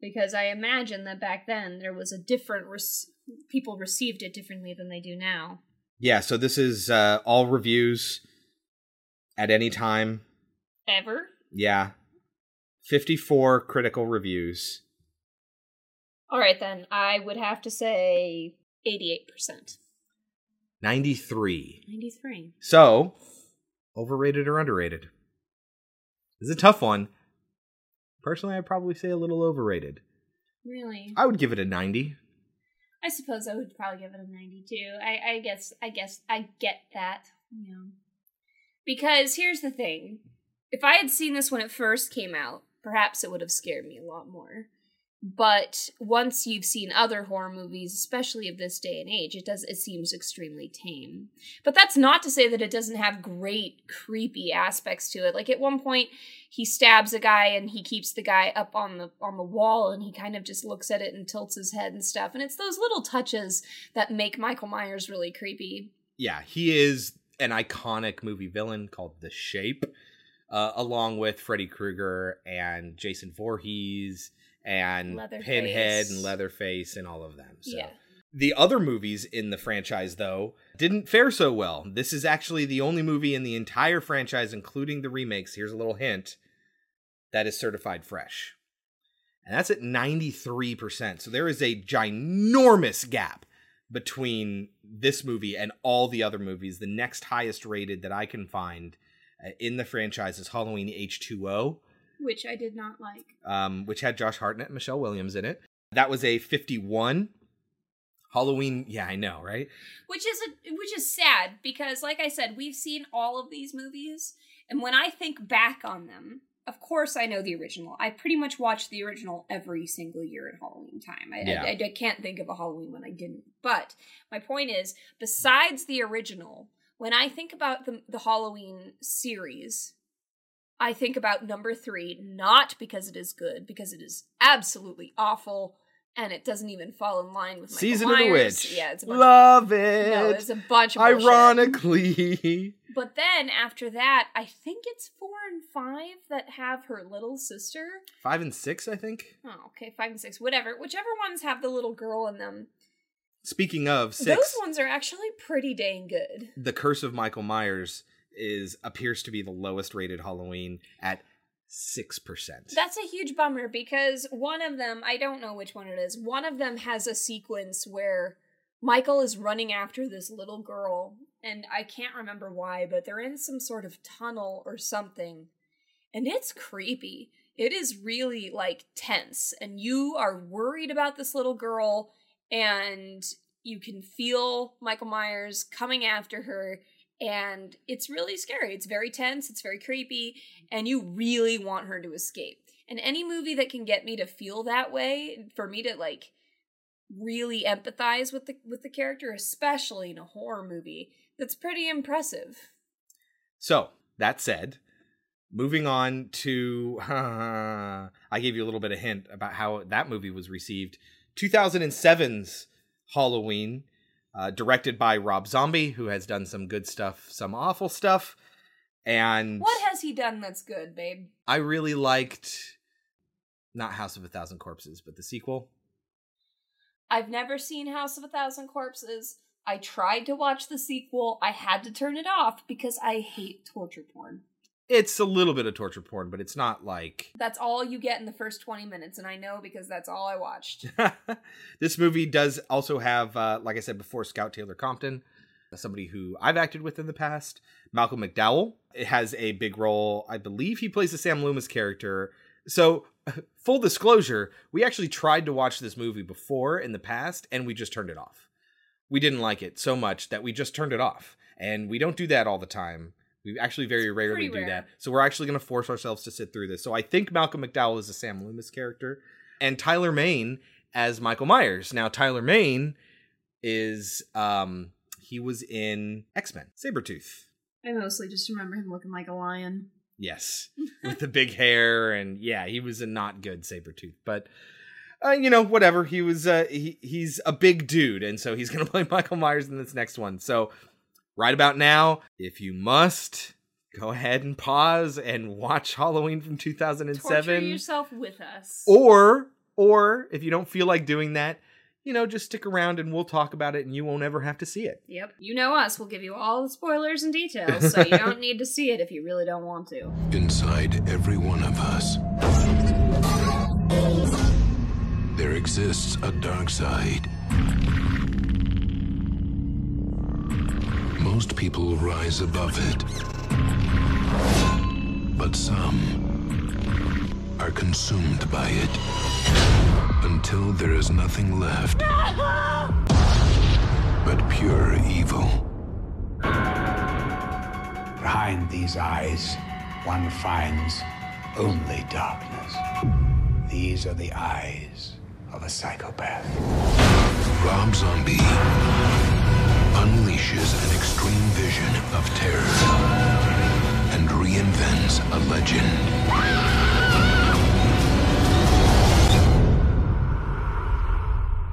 Because I imagine that back then there was a different. Rec- people received it differently than they do now. Yeah, so this is uh, all reviews at any time. Ever? Yeah. 54 critical reviews. All right, then. I would have to say 88%. 93. 93. So, overrated or underrated? This is a tough one. Personally, I'd probably say a little overrated. Really? I would give it a 90. I suppose I would probably give it a 92. I, I guess, I guess, I get that. You know. Because here's the thing. If I had seen this when it first came out, perhaps it would have scared me a lot more. But once you've seen other horror movies, especially of this day and age, it does it seems extremely tame. But that's not to say that it doesn't have great creepy aspects to it. Like at one point he stabs a guy and he keeps the guy up on the on the wall and he kind of just looks at it and tilts his head and stuff. And it's those little touches that make Michael Myers really creepy. Yeah, he is an iconic movie villain called The Shape, uh, along with Freddy Krueger and Jason Voorhees and Leatherface. Pinhead and Leatherface and all of them. So. Yeah. The other movies in the franchise, though, didn't fare so well. This is actually the only movie in the entire franchise, including the remakes. Here's a little hint that is certified fresh. And that's at 93%. So there is a ginormous gap between this movie and all the other movies. The next highest rated that I can find uh, in the franchise is Halloween H2O, Which I did not like. um, which had Josh Hartnett and Michelle Williams in it. That was a 51. Halloween, yeah, I know, right? which is a, which is sad because like i said we've seen all of these movies and when i think back on them of course i know the original i pretty much watch the original every single year at halloween time I, Yeah. I, I can't think of a halloween when i didn't but my point is besides the original when i think about the, the halloween series i think about number three not because it is good because it is absolutely awful and it doesn't even fall in line with Michael Season of the Witch. Yeah, it's a bunch Love of, it. no, it's a bunch of bullshit. Ironically. But then after that, I think it's four and five that have her little sister. Five and six, I think. Oh, okay, five and six, whatever. Whichever ones have the little girl in them. Speaking of six, Those ones are actually pretty dang good. The Curse of Michael Myers is appears to be the lowest rated Halloween at six percent. That's a huge bummer because one of them, I don't know which one it is, one of them has a sequence where Michael is running after this little girl, and I can't remember why, but they're in some sort of tunnel or something, and it's creepy. It is really like tense, and you are worried about this little girl, and you can feel Michael Myers coming after her, and it's really scary. It's very tense, it's very creepy, and you really want her to escape. And any movie that can get me to feel that way, for me to like really empathize with the with the character, especially in a horror movie, that's pretty impressive. So that said, moving on to I gave you a little bit of hint about how that movie was received. 2007's Halloween, uh, directed by Rob Zombie, who has done some good stuff, some awful stuff, and What has he done that's good, babe? I really liked not House of a Thousand Corpses, but the sequel. I've never seen House of a Thousand Corpses. I tried to watch the sequel. I had to turn it off because I hate torture porn. It's a little bit of torture porn, but it's not like That's all you get in the first 20 minutes, and I know because that's all I watched. this movie does also have, uh, like I said before, Scout Taylor Compton, somebody who I've acted with in the past. Malcolm McDowell it has a big role. I believe he plays the Sam Loomis character. So, full disclosure, we actually tried to watch this movie before in the past, and we just turned it off. We didn't like it so much that we just turned it off, and we don't do that all the time. We actually very rarely do rare. that. So we're actually going to force ourselves to sit through this. So I think Malcolm McDowell is a Sam Loomis character, and Tyler Mane as Michael Myers. Now Tyler Mane is um he was in X Men Sabretooth. I mostly just remember him looking like a lion. Yes, with the big hair and yeah, he was a not good Sabretooth, but. Uh, you know, whatever. He was uh he, he's a big dude, and so he's gonna play Michael Myers in this next one. So right about now, if you must, go ahead and pause and watch Halloween from Torture 2007. yourself with us. Or or if you don't feel like doing that, you know, just stick around and we'll talk about it and you won't ever have to see it. Yep. You know us. We'll give you all the spoilers and details, so you don't need to see it if you really don't want to. Inside every one of us, there exists a dark side. Most people rise above it, but some are consumed by it until there is nothing left but pure evil. Behind these eyes, one finds only darkness. These are the eyes of a psychopath. Rob Zombie unleashes an extreme vision of terror and reinvents a legend.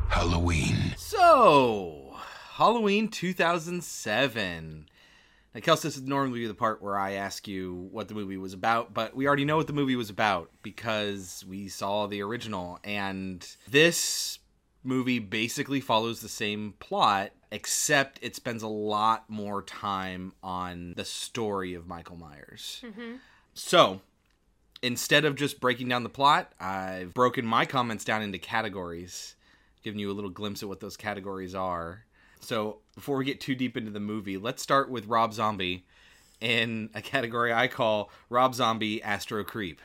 Halloween. So, Halloween 2007. Now, Kels, this is normally the part where I ask you what the movie was about, but we already know what the movie was about because we saw the original. And this movie basically follows the same plot, except it spends a lot more time on the story of Michael Myers. Mm-hmm. So, instead of just breaking down the plot, I've broken my comments down into categories, giving you a little glimpse at what those categories are. So, before we get too deep into the movie, let's start with Rob Zombie in a category I call Rob Zombie Astro Creep.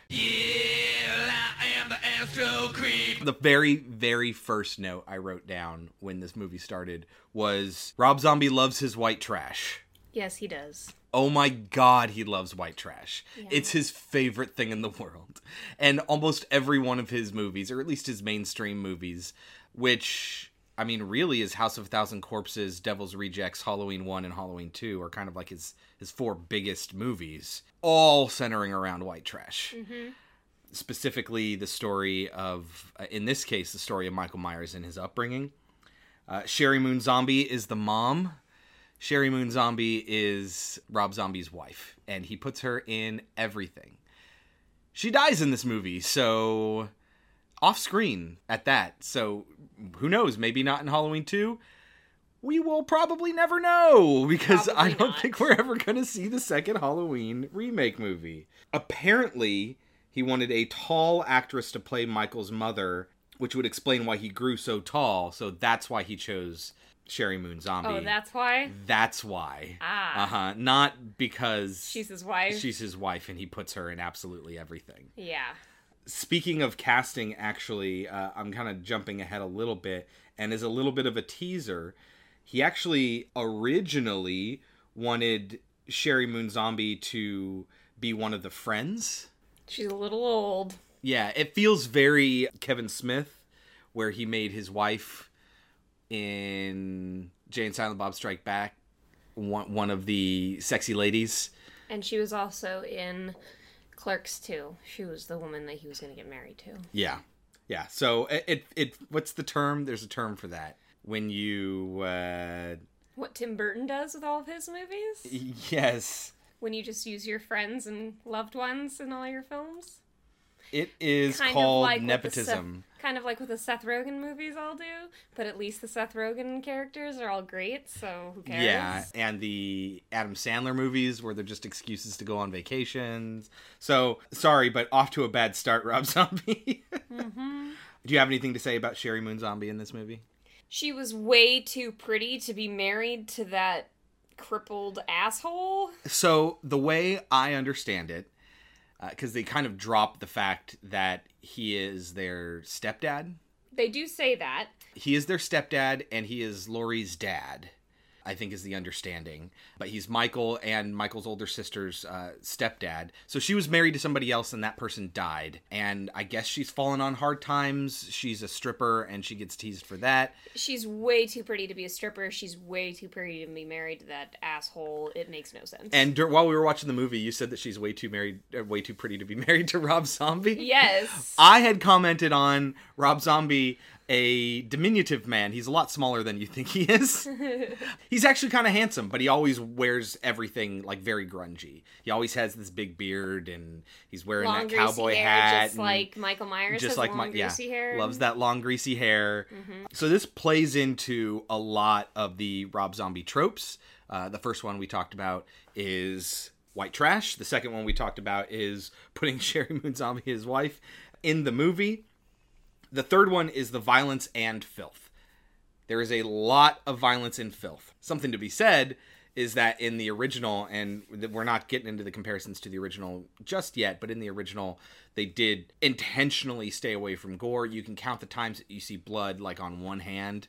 The very, very first note I wrote down when this movie started was Rob Zombie loves his white trash. Yes, he does. Oh my god, he loves white trash. It's his favorite thing in the world. And almost every one of his movies, or at least his mainstream movies, which I mean really is House of a Thousand Corpses, Devil's Rejects, Halloween 1 and Halloween 2 are kind of like his his four biggest movies, all centering around white trash. Mm-hmm. Specifically the story of, uh, in this case, the story of Michael Myers and his upbringing. Uh, Sheri Moon Zombie is the mom. Sheri Moon Zombie is Rob Zombie's wife, and he puts her in everything. She dies in this movie, so off screen at that. So who knows? Maybe not in Halloween 2. We will probably never know because I don't not. think we're ever going to see the second Halloween remake movie. Apparently, he wanted a tall actress to play Michael's mother, which would explain why he grew so tall. So that's why he chose Sheri Moon Zombie. Oh, that's why? That's why. Ah. Uh huh. Not because She's his wife? She's his wife, and he puts her in absolutely everything. Yeah. Speaking of casting, actually, uh, I'm kind of jumping ahead a little bit, and as a little bit of a teaser, he actually originally wanted Sheri Moon Zombie to be one of the friends. She's a little old. Yeah, it feels very Kevin Smith, where he made his wife in Jay and Silent Bob Strike Back one one of the sexy ladies. And she was also in Clerks 2. She was the woman that he was going to get married to. Yeah, yeah. So it, it it what's the term? There's a term for that when you uh, What Tim Burton does with all of his movies? yes, When you just use your friends and loved ones in all your films? it is Kind of called like nepotism. Seth, kind of like what the Seth Rogen movies all do, but at least the Seth Rogen characters are all great, so who cares? Yeah, and the Adam Sandler movies where they're just excuses to go on vacations. So sorry, but off to a bad start, Rob Zombie. hmm Do you have anything to say about Sheri Moon Zombie in this movie? She was way too pretty to be married to that crippled asshole. So the way I understand it, uh, because they kind of drop the fact that he is their stepdad. They do say that. He is their stepdad, and he is Laurie's dad. I think is the understanding. But he's Michael and Michael's older sister's uh, stepdad. So she was married to somebody else, and that person died. And I guess she's fallen on hard times. She's a stripper, and she gets teased for that. She's way too pretty to be a stripper. She's way too pretty to be married to that asshole. It makes no sense. And dur- while we were watching the movie, you said that she's way too married, uh, way too pretty to be married to Rob Zombie. Yes. I had commented on Rob Zombie, a diminutive man. He's a lot smaller than you think he is. He's actually kind of handsome, but he always wears everything like very grungy. He always has this big beard, and he's wearing long that cowboy hair, hat, just like Michael Myers just has like long my yeah, greasy hair. loves that long greasy hair. Mhm. So this plays into a lot of the Rob Zombie tropes. Uh, the first one we talked about is white trash. The second one we talked about is putting Sheri Moon Zombie, his wife, in the movie. The third one is the violence and filth. There is a lot of violence and filth. Something to be said is that in the original, and we're not getting into the comparisons to the original just yet, but in the original, they did intentionally stay away from gore. You can count the times that you see blood like on one hand.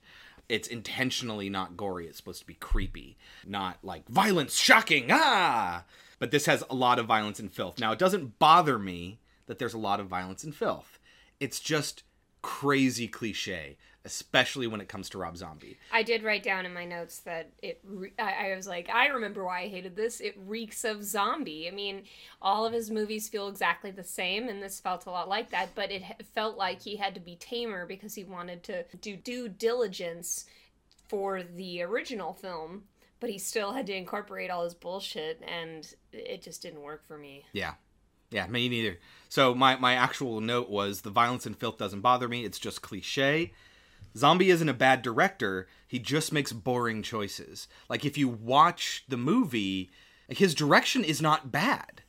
It's intentionally not gory. It's supposed to be creepy, not like violence, shocking, ah! But this has a lot of violence and filth. Now, it doesn't bother me that there's a lot of violence and filth. It's just crazy cliche, especially when it comes to Rob Zombie. I did write down in my notes that it. Re- I, I was like, I remember why I hated this. It reeks of zombie. I mean, all of his movies feel exactly the same, and this felt a lot like that. But it felt like he had to be tamer because he wanted to do due diligence for the original film, but he still had to incorporate all his bullshit, and it just didn't work for me. Yeah. Yeah, me neither. So my, my actual note was the violence and filth doesn't bother me. It's just cliche. Zombie isn't a bad director. He just makes boring choices. Like if you watch the movie, his direction is not bad.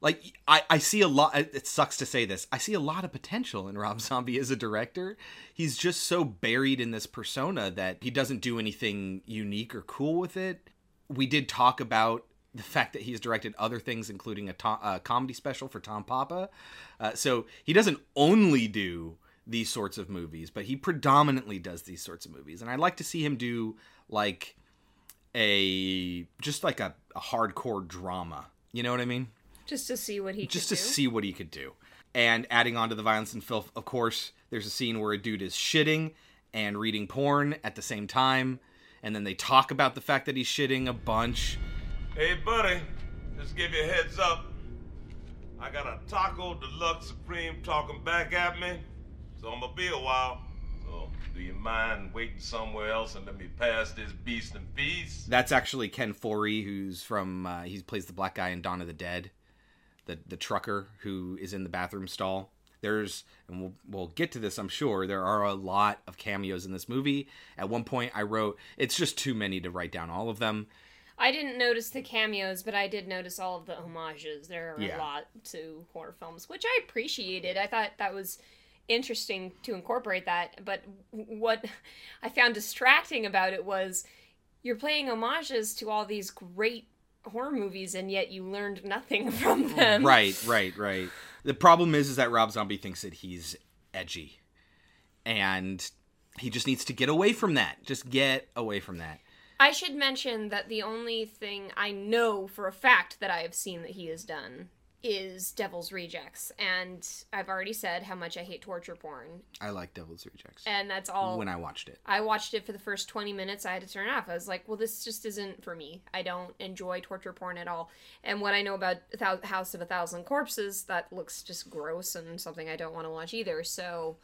Like I, I see a lot. It sucks to say this. I see a lot of potential in Rob Zombie as a director. He's just so buried in this persona that he doesn't do anything unique or cool with it. We did talk about the fact that he's directed other things, including a, to- a comedy special for Tom Papa. Uh, so he doesn't only do these sorts of movies, but he predominantly does these sorts of movies. And I'd like to see him do like a just like a, a hardcore drama. You know what I mean? Just to see what he just to do. see what he could do. And adding on to the violence and filth, of course, there's a scene where a dude is shitting and reading porn at the same time, and then they talk about the fact that he's shitting a bunch. Hey, buddy, just give you a heads up. I got a Taco Deluxe Supreme talking back at me, so I'm gonna be a while. So, do you mind waiting somewhere else and let me pass this beast in peace? That's actually Ken Foree, who's from uh, he plays the black guy in Dawn of the Dead, the the trucker who is in the bathroom stall. There's and we'll we'll get to this, I'm sure. There are a lot of cameos in this movie. At one point, I wrote it's just too many to write down all of them. I didn't notice the cameos, but I did notice all of the homages. There are Yeah. a lot to horror films, which I appreciated. I thought that was interesting to incorporate that. But what I found distracting about it was you're playing homages to all these great horror movies, and yet you learned nothing from mm, them. Right, right, right. The problem is, is that Rob Zombie thinks that he's edgy, and he just needs to get away from that. Just get away from that. I should mention that the only thing I know for a fact that I have seen that he has done is Devil's Rejects, and I've already said how much I hate torture porn, I like Devil's Rejects. and that's all. when I watched it. I watched it for the first 20 minutes. I had to turn it off. I was like, well, this just isn't for me. I don't enjoy torture porn at all. And what I know about Thou- House of a Thousand Corpses, that looks just gross and something I don't want to watch either. So,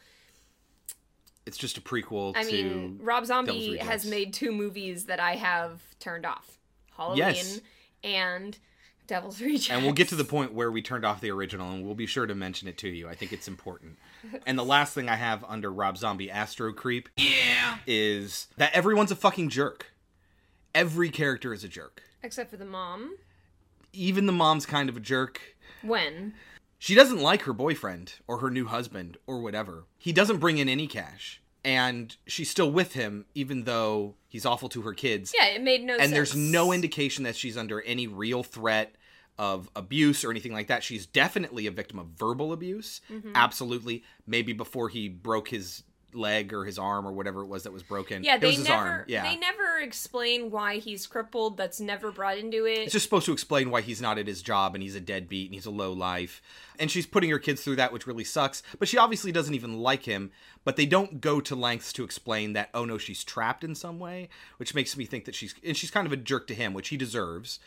It's just a prequel I to mean, Rob Zombie has made two movies that I have turned off Halloween Yes. and Devil's Rejects. And we'll get to the point where we turned off the original, and we'll be sure to mention it to you. I think it's important. And the last thing I have under Rob Zombie Astro Creep yeah. is that everyone's a fucking jerk. Every character is a jerk. Except for the mom. Even the mom's kind of a jerk. When? She doesn't like her boyfriend or her new husband or whatever. He doesn't bring in any cash. And she's still with him, even though he's awful to her kids. Yeah, it made no and sense. there's no indication that she's under any real threat of abuse or anything like that. She's definitely a victim of verbal abuse. Mhm. Absolutely. Maybe before he broke his leg or his arm or whatever it was that was broken. Yeah, it they was his never arm. Yeah. they never explain why he's crippled. That's never brought into it. It's just supposed to explain why he's not at his job and he's a deadbeat and he's a low life. And she's putting her kids through that, which really sucks. But she obviously doesn't even like him. But they don't go to lengths to explain that, oh no, she's trapped in some way, which makes me think that she's. And she's kind of a jerk to him, which he deserves.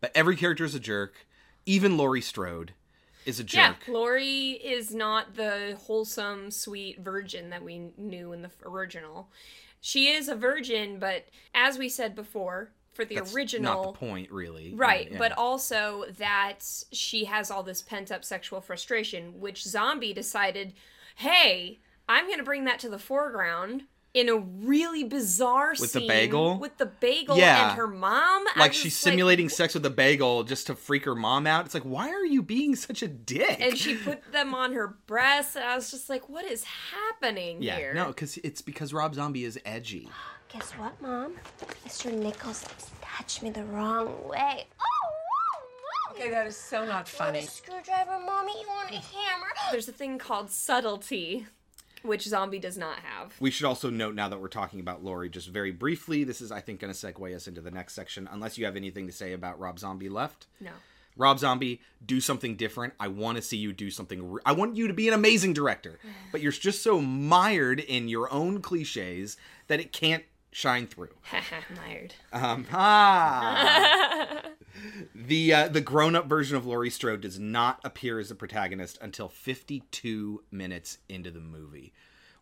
But every character is a jerk. Even Laurie Strode is a Yeah. Laurie is not the wholesome, sweet virgin that we knew in the original. She is a virgin, but as we said before, for the That's original, Not the point, really. Right, Yeah. but also that she has all this pent up sexual frustration, which Zombie decided, hey, I'm going to bring that to the foreground in a really bizarre With the bagel? with the bagel Yeah. and her mom. Like she's just simulating sex with a bagel just to freak her mom out. It's like, why are you being such a dick? and she put them on her breasts, and I was just like, what is happening yeah, here? no, because it's because Rob Zombie is edgy. Guess what, Mom? Mr. Nichols touched me the wrong way. Oh, okay, that is so not funny. Screwdriver, Mommy, you want a hammer? There's a thing called subtlety, which Zombie does not have. We should also note now that we're talking about Laurie, just very briefly. This is, I think, going to segue us into the next section. Unless you have anything to say about Rob Zombie left. No. Rob Zombie, do something different. I want to see you do something. Re- I want you to be an amazing director, but you're just so mired in your own cliches that it can't shine through. Mired. Um, ah. the uh, the grown up version of Laurie Strode does not appear as a protagonist until 52 minutes into the movie.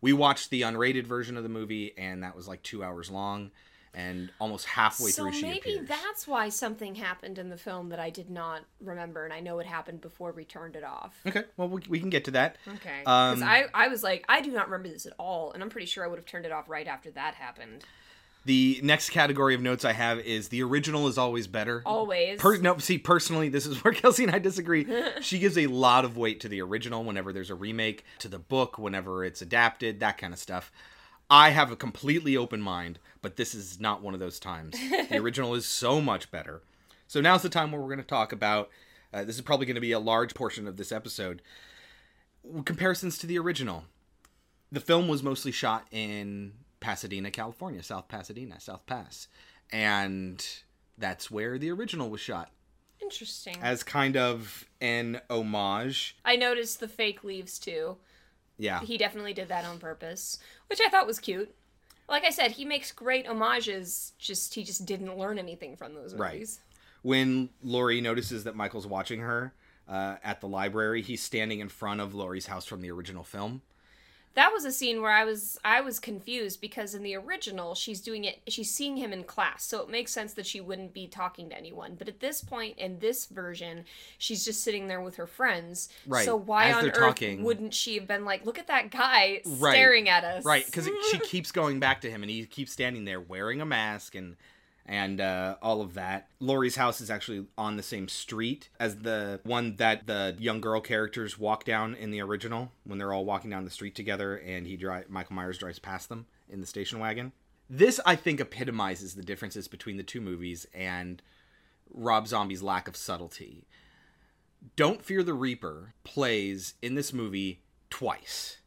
We watched the unrated version of the movie, and that was like two hours long. And almost halfway so through, she maybe appears. that's why something happened in the film that I did not remember, and I know it happened before we turned it off. Okay, well, we, we can get to that. Okay. Because Um, I, I was like, I do not remember this at all, and I'm pretty sure I would have turned it off right after that happened. The next category of notes I have is the original is always better. Always. Per- no, see, personally, this is where Kelsey and I disagree. she gives a lot of weight to the original whenever there's a remake, to the book whenever it's adapted, that kind of stuff. I have a completely open mind, but this is not one of those times. the original is so much better. So now's the time where we're going to talk about. Uh, this is probably going to be a large portion of this episode. Comparisons to the original. The film was mostly shot in Pasadena, California, South Pasadena, South Pass. And that's where the original was shot Interesting. as kind of an homage. I noticed the fake leaves too. Yeah. He definitely did that on purpose, which I thought was cute. Like I said, he makes great homages. Just he just didn't learn anything from those Right. movies. When Laurie notices that Michael's watching her, uh, at the library. He's standing in front of Laurie's house from the original film. That was a scene where I was I was confused because in the original she's doing it she's seeing him in class, so it makes sense that she wouldn't be talking to anyone. But at this point in this version, she's just sitting there with her friends. Right. So why As on earth talking. wouldn't she have been like, "Look at that guy Right. staring at us"? Right, because she keeps going back to him, and he keeps standing there wearing a mask and and uh, all of that. Laurie's house is actually on the same street as the one that the young girl characters walk down in the original when they're all walking down the street together, and he drive Michael Myers drives past them in the station wagon. This, I think, epitomizes the differences between the two movies and Rob Zombie's lack of subtlety. Don't Fear the Reaper plays in this movie twice.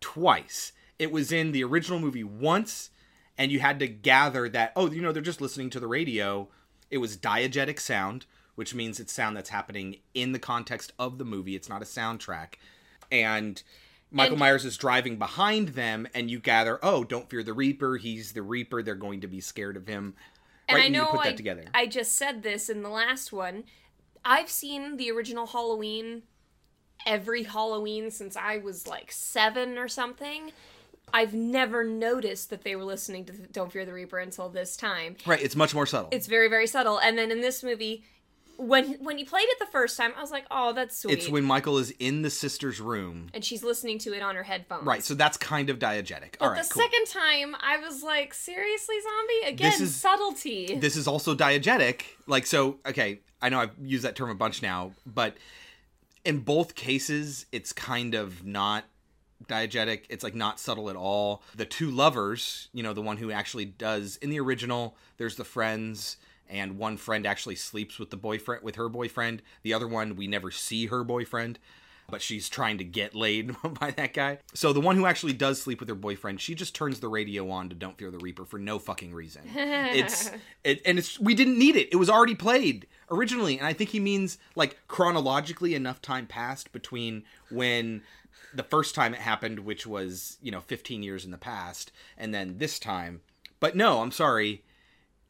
Twice. It was in the original movie once, and you had to gather that, oh, you know, they're just listening to the radio. It was diegetic sound, which means it's sound that's happening in the context of the movie. It's not a soundtrack. And Michael And- Myers is driving behind them, and you gather, oh, don't fear the Reaper. He's the Reaper. They're going to be scared of him. And right? I know you put that I. I just said this in the last one. I've seen the original Halloween every Halloween since I was like seven or something. I've never noticed that they were listening to Don't Fear the Reaper until this time. Right, it's much more subtle. It's very, very subtle. And then in this movie, when when he played it the first time, I was like, "Oh, that's sweet." It's when Michael is in the sister's room. and she's listening to it on her headphones. Right, so that's kind of diegetic. But All right, the cool. second time, I was like, "Seriously, zombie again? This is- subtlety." This is also diegetic. Like, so, okay, I know I've used that term a bunch now, but in both cases, it's kind of not diegetic. It's like not subtle at all. The two lovers, you know, the one who actually does, in the original, there's the friends. And one friend actually sleeps with the boyfriend, with her boyfriend. The other one, we never see her boyfriend, but she's trying to get laid by that guy. So the one who actually does sleep with her boyfriend, she just turns the radio on to "Don't Fear the Reaper" for no fucking reason. it's it, and it's we didn't need it. It was already played originally, and I think he means like chronologically enough time passed between when the first time it happened, which was you know 15 years in the past, and then this time. But no, I'm sorry,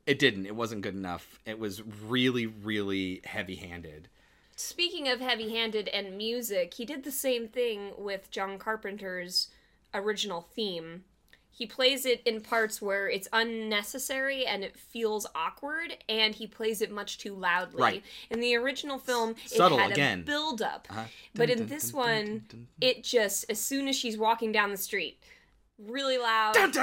it didn't. It wasn't good enough. It was really, really heavy-handed. Speaking of heavy handed and music, he did the same thing with John Carpenter's original theme. He plays it in parts where it's unnecessary and it feels awkward, and he plays it much too loudly. Right. In the original film, Subtle it had again. a build up. Uh-huh. But Dun, in dun, this dun, one, it just, as soon as she's walking down the street, really loud. and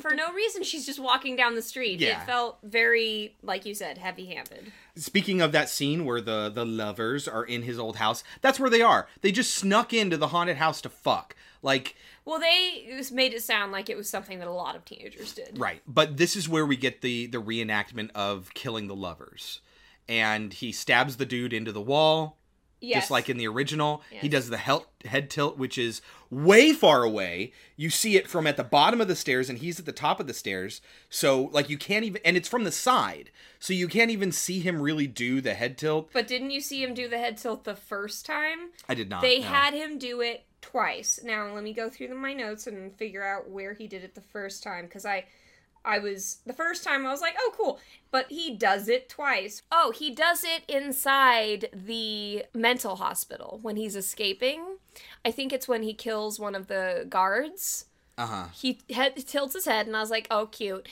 for no reason, she's just walking down the street. Yeah. It felt very, like you said, heavy handed. Speaking of that scene where the the lovers are in his old house, that's where they are. They just snuck into the haunted house to fuck. Like Well, they made it sound like it was something that a lot of teenagers did. Right. But this is where we get the the reenactment of killing the lovers. And he stabs the dude into the wall. Yes. Just like in the original. He does the hel- head tilt, which is way far away. You see it from at the bottom of the stairs, and he's at the top of the stairs. So, like, you can't even, and it's from the side. So you can't even see him really do the head tilt. But didn't you see him do the head tilt the first time? I did not. They no. had him do it twice. Now let me go through my notes and figure out where he did it the first time because I I was the first time I was like, "Oh, cool." But he does it twice. Oh, he does it inside the mental hospital when he's escaping. I think it's when he kills one of the guards. Uh huh. He head, tilts his head, and I was like, "Oh, cute."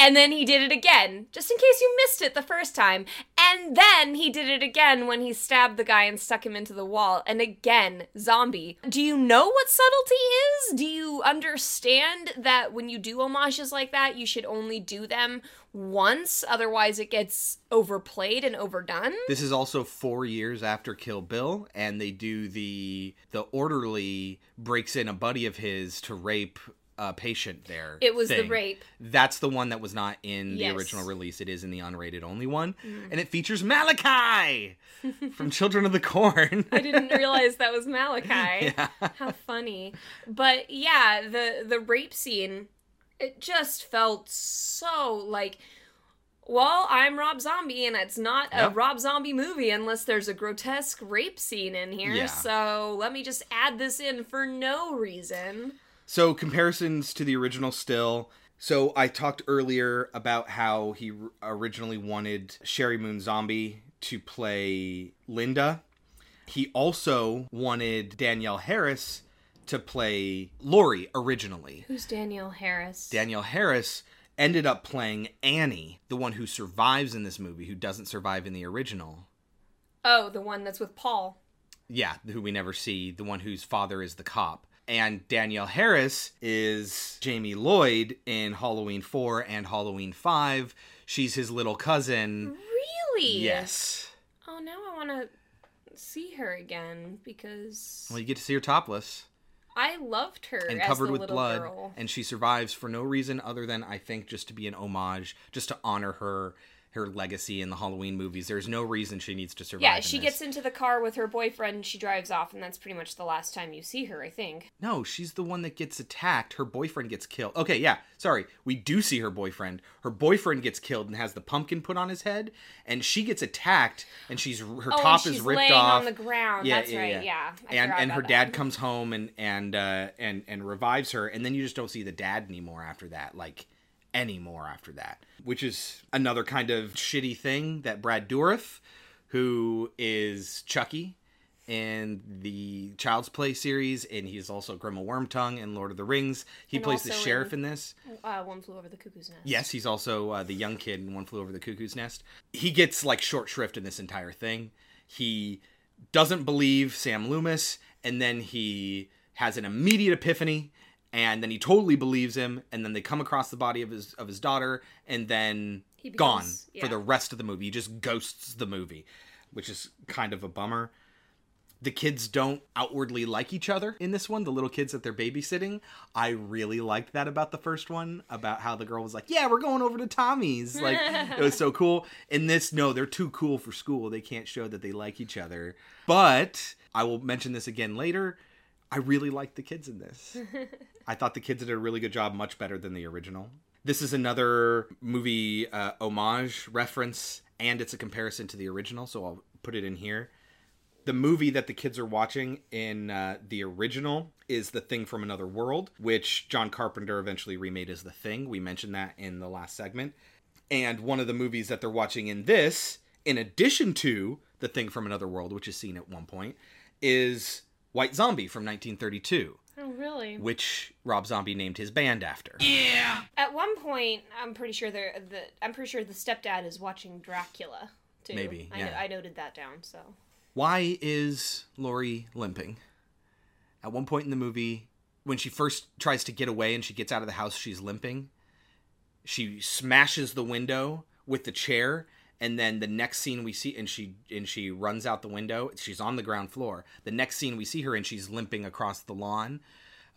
And then he did it again, just in case you missed it the first time. And then he did it again when he stabbed the guy and stuck him into the wall. And again, zombie. Do you know what subtlety is? Do you understand that when you do homages like that, you should only do them once? Otherwise, it gets overplayed and overdone? This is also four years after Kill Bill, and they do the the orderly breaks in a buddy of his to rape a patient there. It was the rape. That's the one that was not in Yes. the original release. It is in the unrated only one, Mhm. and it features Malachi from Children of the Corn. I didn't realize that was Malachi. Yeah. How funny. But yeah, the the rape scene it just felt so like well, I'm Rob Zombie and it's not a Yeah. Rob Zombie movie unless there's a grotesque rape scene in here. Yeah. So, let me just add this in for no reason. So comparisons to the original still. So I talked earlier about how he originally wanted Sheri Moon Zombie to play Linda. He also wanted Danielle Harris to play Laurie originally. Who's Danielle Harris? Danielle Harris ended up playing Annie, the one who survives in this movie, who doesn't survive in the original. Oh, the one that's with Paul. Yeah, who we never see, the one whose father is the cop. And Danielle Harris is Jamie Lloyd in Halloween 4 and Halloween 5. She's his little cousin. Really? Yes. Oh, now I want to see her again because Well, you get to see her topless I loved her and covered with little blood. girl. And she survives for no reason other than, I think, just to be an homage, just to honor her her legacy in the Halloween movies. There's no reason she needs to survive. Yeah, in she this. gets into the car with her boyfriend. She drives off, and that's pretty much the last time you see her. I think. No, she's the one that gets attacked. Her boyfriend gets killed. Okay, yeah, sorry. We do see her boyfriend. Her boyfriend gets killed and has the pumpkin put on his head, and she gets attacked, and she's her Oh, top and is she's ripped laying off on the ground. That's right, yeah. I and and her dad that. comes home and and uh, and and revives her, and then you just don't see the dad anymore after that. Like anymore after that, which is another kind of shitty thing that Brad Dourif, who is Chucky in the Child's Play series, and he's also Grima Wormtongue in Lord of the Rings. He And plays the sheriff in this. Uh, One flew over the cuckoo's nest. Yes, he's also uh, the young kid in One Flew Over the Cuckoo's Nest. He gets like short shrift in this entire thing. He doesn't believe Sam Loomis, and then he has an immediate epiphany, and then he totally believes him, and then they come across the body of his of his daughter, and then He gone becomes- for the rest of the movie. He just ghosts the movie, which is kind of a bummer. The kids don't outwardly like each other in this one, the little kids that they're babysitting. I really liked that about the first one, about how the girl was like, Yeah, we're going over to Tommy's. Like, it was so cool. In this, no, they're too cool for school. They can't show that they like each other. But I will mention this again later. I really liked the kids in this. I thought the kids did a really good job, much better than the original. This is another movie uh, homage reference, and it's a comparison to the original, so I'll put it in here. The movie that the kids are watching in uh, the original is The Thing from Another World, which John Carpenter eventually remade as The Thing. We mentioned that in the last segment. And one of the movies that they're watching in this, in addition to The Thing from Another World, which is seen at one point, is White Zombie from 1932 Oh, really? which Rob Zombie named his band after. Yeah. At one point, I'm pretty sure the the I'm pretty sure the stepdad is watching Dracula too. Maybe, I, yeah. I noted that down. So Why is Laurie limping? At one point in the movie, when she first tries to get away and she gets out of the house, she's limping. She smashes the window with the chair, and then the next scene we see, and she and she runs out the window. She's on the ground floor. The next scene we see her, and she's limping across the lawn.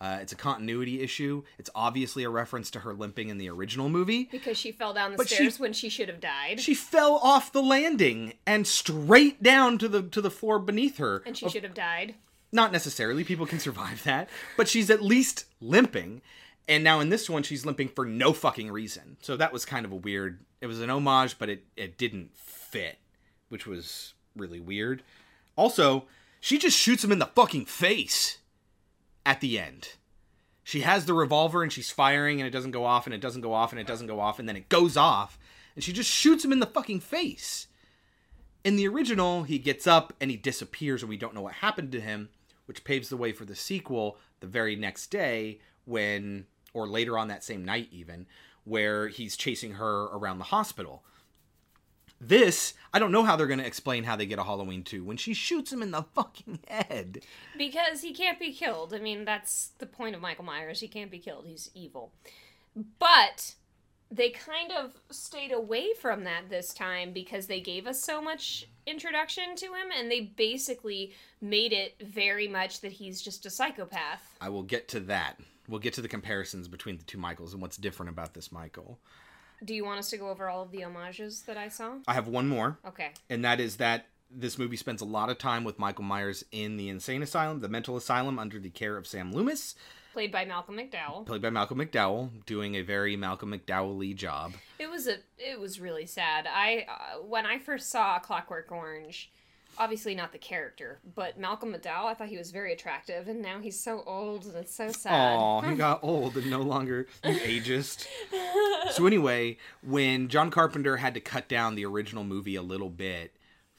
Uh, it's a continuity issue. It's obviously a reference to her limping in the original movie. because she fell down the But she- stairs when she should have died, She fell off the landing and straight down to the to the floor beneath her. and she Of- should have died. Not necessarily. People can survive that, but she's at least limping. And now in this one, she's limping for no fucking reason. So that was kind of a weird. It was an homage, but it it didn't fit, which was really weird. Also, she just shoots him in the fucking face at the end. She has the revolver and she's firing and it doesn't go off and it doesn't go off and it doesn't go off and then it goes off and she just shoots him in the fucking face. In the original, he gets up and he disappears and we don't know what happened to him, which paves the way for the sequel the very next day when or later on that same night even where he's chasing her around the hospital. This, I don't know how they're going to explain how they get a Halloween 2 when she shoots him in the fucking head. Because he can't be killed. I mean, that's the point of Michael Myers. He can't be killed. He's evil. But they kind of stayed away from that this time because they gave us so much introduction to him and they basically made it very much that he's just a psychopath. I will get to that. We'll get to the comparisons between the two Michaels and what's different about this Michael. Do you want us to go over all of the homages that I saw? I have one more. Okay. And that is that this movie spends a lot of time with Michael Myers in the insane asylum, the mental asylum, under the care of Sam Loomis, Played by Malcolm McDowell. played by Malcolm McDowell, doing a very Malcolm McDowell y job. It was a it was really sad. I uh, when I first saw Clockwork Orange, obviously not the character, but Malcolm McDowell, I thought he was very attractive, and now he's so old and it's so sad. Aw, he got old and no longer you ageist. So anyway, when John Carpenter had to cut down the original movie a little bit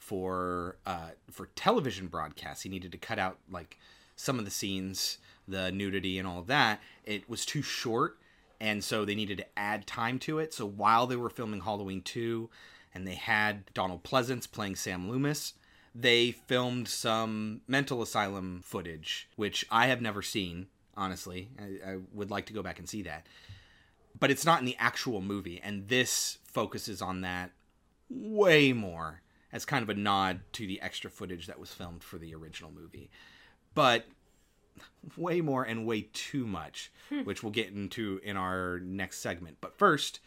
for uh, for television broadcasts. He needed to cut out like some of the scenes, the nudity and all of that. It was too short, and so they needed to add time to it. So while they were filming Halloween two, and they had Donald Pleasence playing Sam Loomis, they filmed some mental asylum footage, which I have never seen. Honestly, I, I would like to go back and see that. But it's not in the actual movie and this focuses on that way more as kind of a nod to the extra footage that was filmed for the original movie. But way more and way too much hmm. which we'll get into in our next segment. But first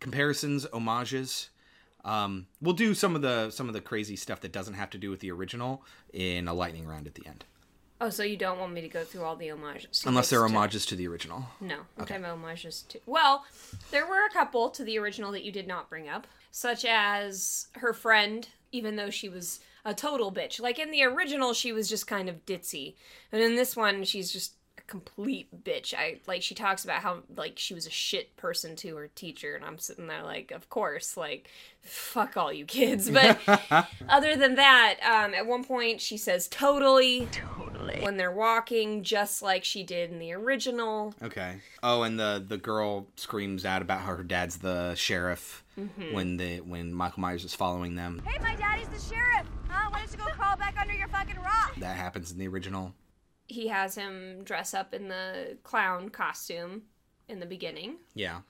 comparisons homages um, we'll do some of the some of the crazy stuff that doesn't have to do with the original in a lightning round at the end Oh, so you don't want me to go through all the homages? unless they're Just to- homages to the original No, I'm Okay. homages to. Well, there were a couple to the original that you did not bring up, such as her friend, even though she was a total bitch. Like in the original, she was just kind of ditzy, and in this one, she's just complete bitch. I like she talks about how like she was a shit person to her teacher, and I'm sitting there like, of course, like fuck all you kids. But other than that, um, at one point she says totally, totally when they're walking, just like she did in the original. Okay. Oh, and the the girl screams out about how her dad's the sheriff Mhm. when the when Michael Myers is following them. Hey, my daddy's the sheriff. Huh? Why don't you go crawl back under your fucking rock? That happens in the original. He has him dress up in the clown costume in the beginning. Yeah.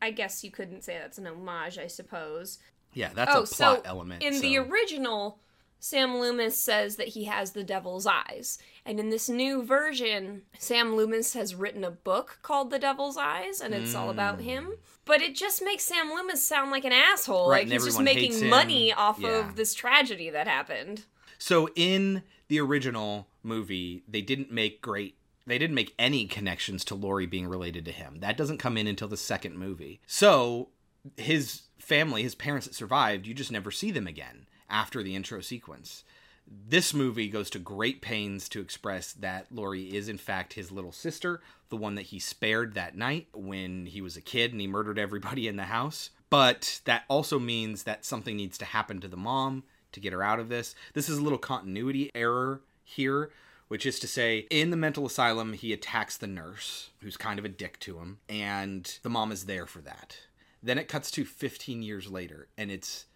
I guess you couldn't say that's an homage, I suppose. Yeah, that's oh, a plot so element. In the original, Sam Loomis says that he has the devil's eyes. And in this new version, Sam Loomis has written a book called The Devil's Eyes, and it's all about Mm. him. But it just makes Sam Loomis sound like an asshole. Right, like he's just making money off Yeah. of this tragedy that happened. So in the original movie, they didn't make great they didn't make any connections to Laurie being related to him. That doesn't come in until the second movie. So his family, his parents that survived, you just never see them again after the intro sequence. This movie goes to great pains to express that Laurie is in fact his little sister, the one that he spared that night when he was a kid and he murdered everybody in the house. But that also means that something needs to happen to the mom to get her out of this. This is a little continuity error here, which is to say, in the mental asylum, he attacks the nurse, who's kind of a dick to him, and the mom is there for that. Then it cuts to 15 years later, and it's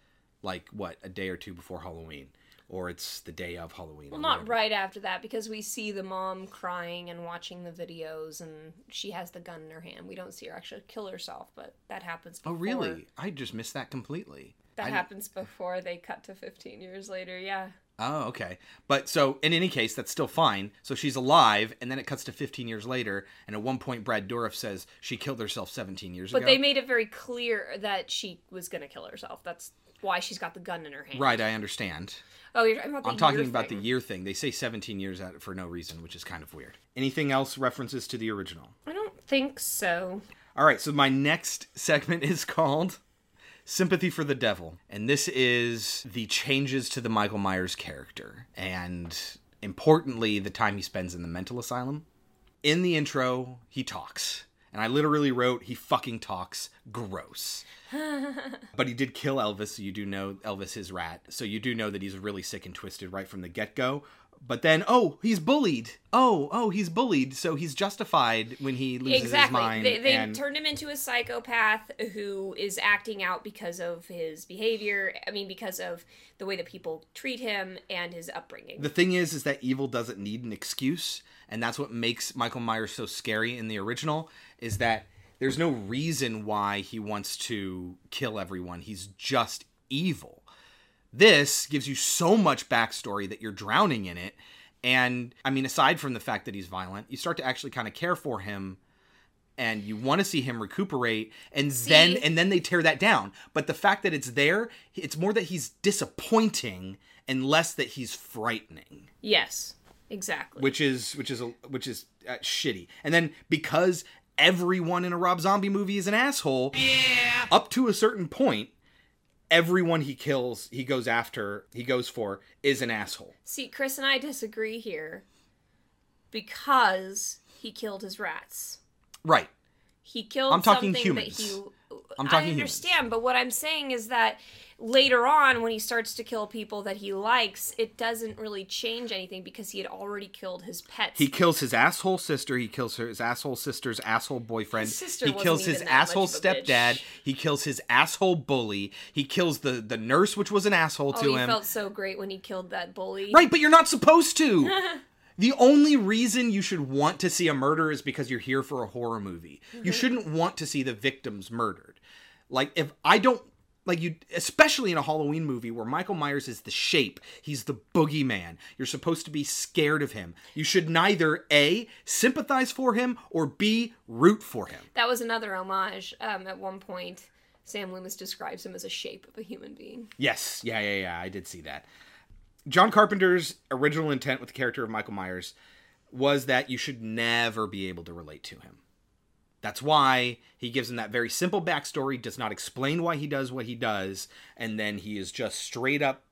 like, what, a day or two before Halloween, or it's the day of Halloween. Well, not right after that because we see the mom crying and watching the videos, and she has the gun in her hand. We don't see her actually kill herself, but that happens. Oh, really? I just missed that completely. That I didn't- happens before they cut to 15 years later. Yeah. Oh, okay. But so in any case, that's still fine. So she's alive, and then it cuts to 15 years later, and at one point, Brad Dourif says she killed herself 17 years But ago. But they made it very clear that she was going to kill herself. That's why she's got the gun in her hand. Right, I understand. Oh, you're talking about the I'm talking about the year thing. They say 17 years at it for no reason, which is kind of weird. Anything else references to the original? I don't think so. All right, so my next segment is called Sympathy for the Devil. And this is the changes to the Michael Myers character. And importantly, the time he spends in the mental asylum. In the intro, he talks. And I literally wrote, he fucking talks. Gross. But he did kill Elvis, so you do know Elvis is rat. So you do know that he's really sick and twisted right from the get go. But then, oh, he's bullied. Oh, oh, he's bullied. So he's justified when he loses his exactly. mind. They, they and- turned him into a psychopath who is acting out because of his behavior. I mean, because of the way that people treat him and his upbringing. The thing is, is that evil doesn't need an excuse, and that's what makes Michael Myers so scary in the original. Is that there's no reason why he wants to kill everyone. He's just evil. This gives you so much backstory that you're drowning in it, and I mean, aside from the fact that he's violent, you start to actually kind of care for him. And you want to see him recuperate, and then and then they tear that down. But the fact that it's there, it's more that he's disappointing and less that he's frightening yes, exactly. which is which is a, which is uh, shitty. And then because everyone in a Rob Zombie movie is an asshole, yeah. up to a certain point, everyone he kills, he goes after, he goes for is an asshole. See, Chris and I disagree here because he killed his rats. Right. He killed I'm talking something humans. that he. I'm talking I humans. understand, but what I'm saying is that later on when he starts to kill people that he likes, it doesn't really change anything because he had already killed his pets. He kills his asshole sister. He kills his asshole sister's asshole boyfriend. Sister he kills his asshole much of a bitch. stepdad. He kills his asshole bully. He kills the the nurse, which was an asshole oh, to he him. felt so great when he killed that bully. Right, but you're not supposed to. the only reason you should want to see a murder is because you're here for a horror movie. You Mhm. shouldn't want to see the victims murdered. Like if I don't like you especially in a Halloween movie where Michael Myers is the shape, he's the boogeyman. You're supposed to be scared of him. You should neither A sympathize for him or B root for him. That was another homage. Um, at one point, Sam Loomis describes him as a shape of a human being. Yes, yeah, yeah, yeah. I did see that. John Carpenter's original intent with the character of Michael Myers was that you should never be able to relate to him. That's why he gives him that very simple backstory, does not explain why he does what he does, and then he is just straight up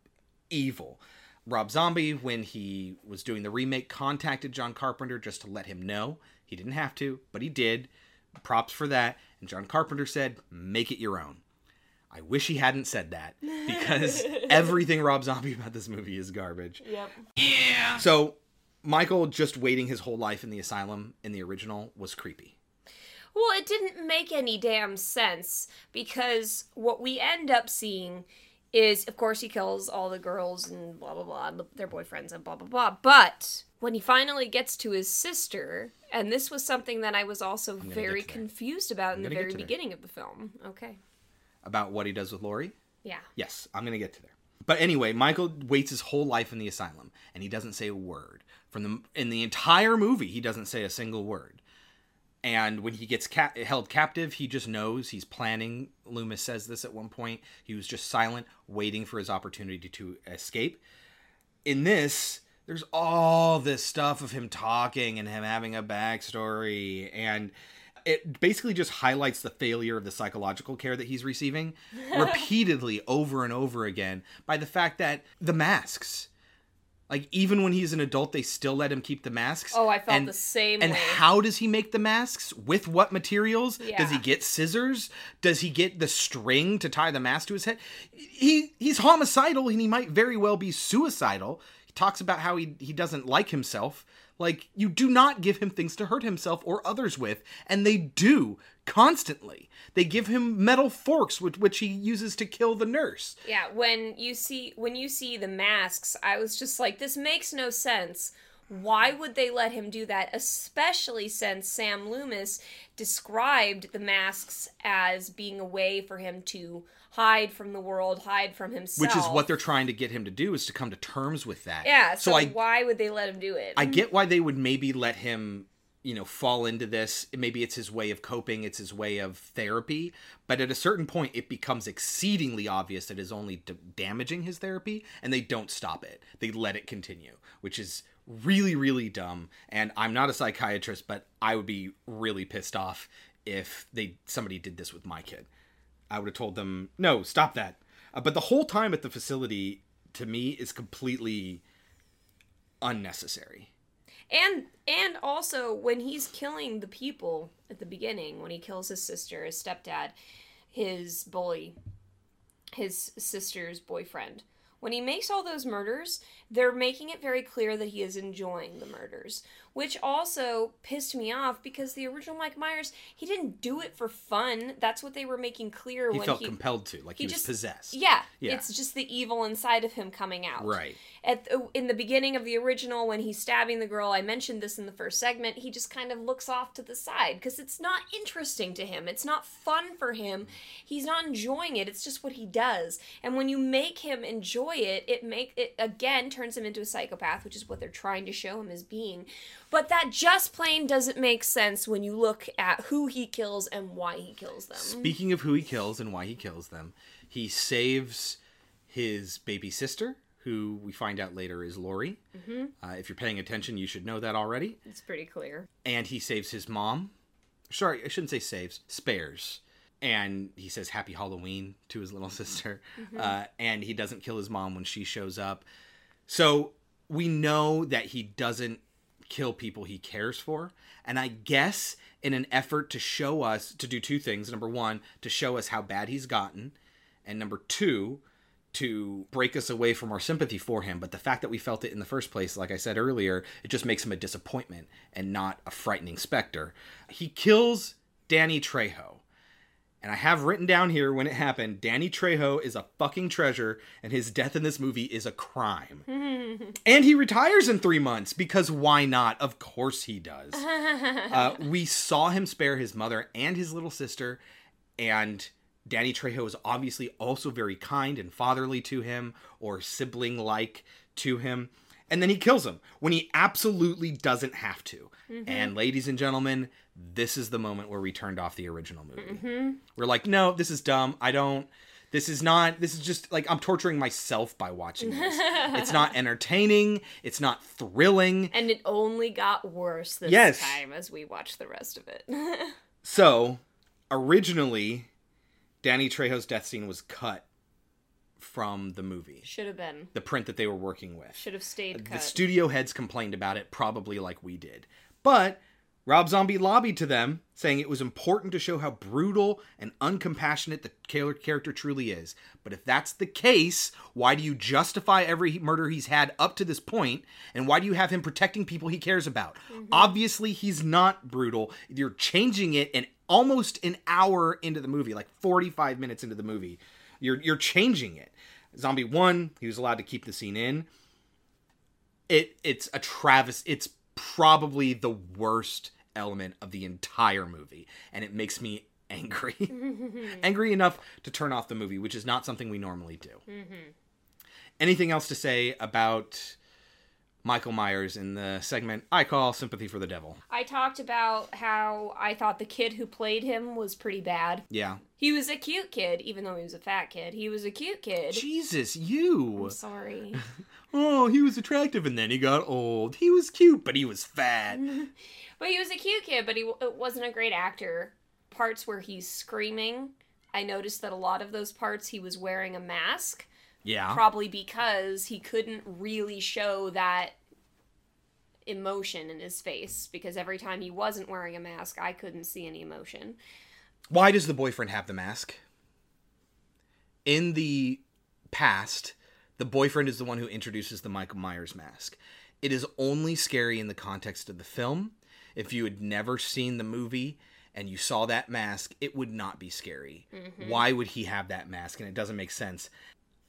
evil. Rob Zombie, when he was doing the remake, contacted John Carpenter just to let him know. He didn't have to, but he did. Props for that. And John Carpenter said, make it your own. I wish he hadn't said that because everything Rob Zombie about this movie is garbage. Yep. Yeah. So, Michael just waiting his whole life in the asylum in the original was creepy. Well, it didn't make any damn sense because what we end up seeing is, of course, he kills all the girls and blah blah blah, their boyfriends and blah blah blah. But when he finally gets to his sister, and this was something that I was also very confused about in the very to there. beginning of the film. Okay. About what he does with Laurie? Yeah. Yes, I'm going to get to there. But anyway, Michael waits his whole life in the asylum and he doesn't say a word. From the in the entire movie, he doesn't say a single word. And when he gets ca- held captive, he just knows he's planning. Loomis says this at one point. He was just silent, waiting for his opportunity to escape. In this, there's all this stuff of him talking and him having a backstory. And it basically just highlights the failure of the psychological care that he's receiving repeatedly over and over again by the fact that the masks. Like even when he's an adult, they still let him keep the masks. Oh, I felt And- the same And way. how does he make the masks? With what materials? Does he get scissors? Does he get the string to tie the mask to his head? He he's homicidal and he might very well be suicidal. He talks about how he he doesn't like himself. Like you do not give him things to hurt himself or others with, and they do constantly. They give him metal forks with which he uses to kill the nurse. Yeah, when you see when you see the masks, I was just like, this makes no sense. Why would they let him do that? Especially since Sam Loomis described the masks as being a way for him to hide from the world, hide from himself. Which is what they're trying to get him to do is to come to terms with that. Yeah, so, I why would they let him do it? I get why they would maybe let him, you know, fall into this. Maybe it's his way of coping, it's his way of therapy. But at a certain point, it becomes exceedingly obvious that it is only d- damaging his therapy, and they don't stop it. They let it continue, which is really, really dumb. And I'm not a psychiatrist, but I would be really pissed off if they somebody did this with my kid. I would have told them, no, stop that. Uh, but the whole time at the facility, to me, is completely unnecessary. And and also when he's killing the people at the beginning, when he kills his sister, his stepdad, his bully, his sister's boyfriend. When he makes all those murders, they're making it very clear that he is enjoying the murders, which also pissed me off because the original Mike Myers, he didn't do it for fun. That's what they were making clear He when felt he compelled to, like he, was just- possessed. Yeah, Yeah. it's just the evil inside of him coming out. Right. At the, in the beginning of the original, when he's stabbing the girl, I mentioned this in the first segment. He just kind of looks off to the side because it's not interesting to him. It's not fun for him. He's not enjoying it. It's just what he does. And when you make him enjoy it, it make it again turns him into a psychopath, which is what they're trying to show him as being. But that just plain doesn't make sense when you look at who he kills and why he kills them. Speaking of who he kills and why he kills them, he saves his baby sister, who we find out later is Laurie. Mhm. Uh, if you're paying attention, you should know that already. It's pretty clear. And he saves his mom. Sorry, I shouldn't say saves, spares. And he says Happy Halloween to his little sister. Mhm. Uh, and he doesn't kill his mom when she shows up. So we know that he doesn't kill people he cares for. And I guess in an effort to show us, to do two things. Number one, to show us how bad he's gotten. And number two, to break us away from our sympathy for him, but the fact that we felt it in the first place, like I said earlier, it just makes him a disappointment and not a frightening specter. He kills Danny Trejo. And I have written down here when it happened Danny Trejo is a fucking treasure, and his death in this movie is a crime. and he retires in three months because why not? Of course he does. Uh, we saw him spare his mother and his little sister, and Danny Trejo is obviously also very kind and fatherly to him or sibling like to him. And then he kills him when he absolutely doesn't have to. Mhm. And ladies and gentlemen, this is the moment where we turned off the original movie. hmm We're like, no, this is dumb. I don't. This is not. This is just like I'm torturing myself by watching this. it's not entertaining. It's not thrilling. And it only got worse this Yes. time as we watched the rest of it. So, originally, Danny Trejo's death scene was cut from the movie. Should have been. The print that they were working with. Should have stayed The cut. studio heads complained about it, probably like we did. But Rob Zombie lobbied to them, saying it was important to show how brutal and uncompassionate the character truly is. But if that's the case, why do you justify every murder he's had up to this point? And why do you have him protecting people he cares about? Mm-hmm. Obviously, he's not brutal. You're changing it and almost an hour into the movie, like 45 minutes into the movie. You're you're changing it. Zombie 1, he was allowed to keep the scene in it it's a Travis it's probably the worst element of the entire movie and it makes me angry angry enough to turn off the movie which is not something we normally do Mm-hmm. anything else to say about michael myers in the segment i call sympathy for the devil I talked about how I thought the kid who played him was pretty bad. yeah He was a cute kid, even though he was a fat kid. He was a cute kid. jesus you I'm sorry. oh he was attractive and then he got old he was cute but he was fat But he was a cute kid, but he w- wasn't a great actor. Parts where he's screaming, I noticed that a lot of those parts he was wearing a mask. Yeah Probably because he couldn't really show that emotion in his face. Because every time he wasn't wearing a mask, I couldn't see any emotion. Why does the boyfriend have the mask? In the past, the boyfriend is the one who introduces the Michael Myers mask. It is only scary in the context of the film. If you had never seen the movie and you saw that mask, it would not be scary. Mhm. Why would he have that mask? And it doesn't make sense.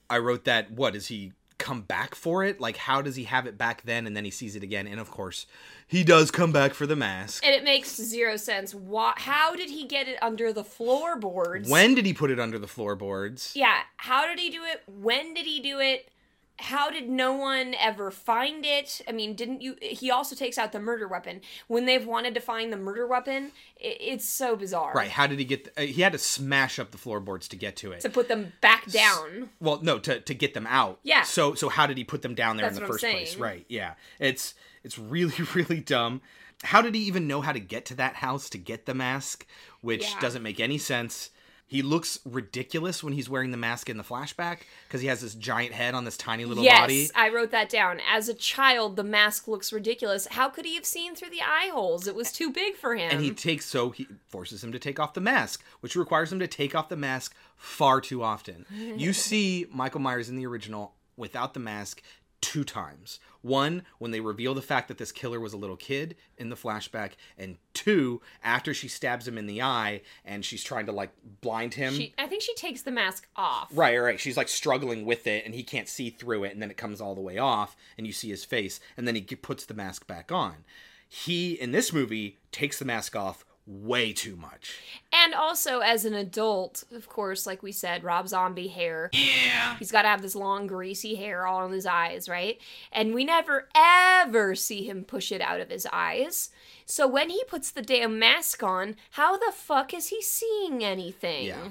I wrote that, what, does he come back for it? Like, how does he have it back then and then he sees it again? And of course, he does come back for the mask. And it makes zero sense. Why, how did he get it under the floorboards? When did he put it under the floorboards? Yeah, how did he do it? When did he do it? How did no one ever find it? I mean, didn't you? He also takes out the murder weapon. When they've wanted to find the murder weapon, it, it's so bizarre. Right. How did he get? The, uh, he had to smash up the floorboards to get to it. To put them back down. well, no, to to get them out. Yeah. So so how did he put them down there That's in the what I'm first place? Right. Yeah. It's it's really really dumb. How did he even know how to get to that house to get the mask? Which Yeah. doesn't make any sense. He looks ridiculous when he's wearing the mask in the flashback because he has this giant head on this tiny little yes, body. I wrote that down. As a child, the mask looks ridiculous. How could he have seen through the eye holes? It was too big for him. And he takes so he forces him to take off the mask, which requires him to take off the mask far too often. you see Michael Myers in the original without the mask two times. One, when they reveal the fact that this killer was a little kid in the flashback, and two, after she stabs him in the eye and she's trying to like blind him. She, I think she takes the mask off. Right, right. She's like struggling with it, and he can't see through it, and then it comes all the way off, and you see his face, and then he puts the mask back on. He in this movie takes the mask off way too much. And also, as an adult, of course, like we said, Rob Zombie hair. Yeah. He's got to have this long, greasy hair all in his eyes, right? And we never, ever see him push it out of his eyes. So when he puts the damn mask on, how the fuck is he seeing anything? Yeah.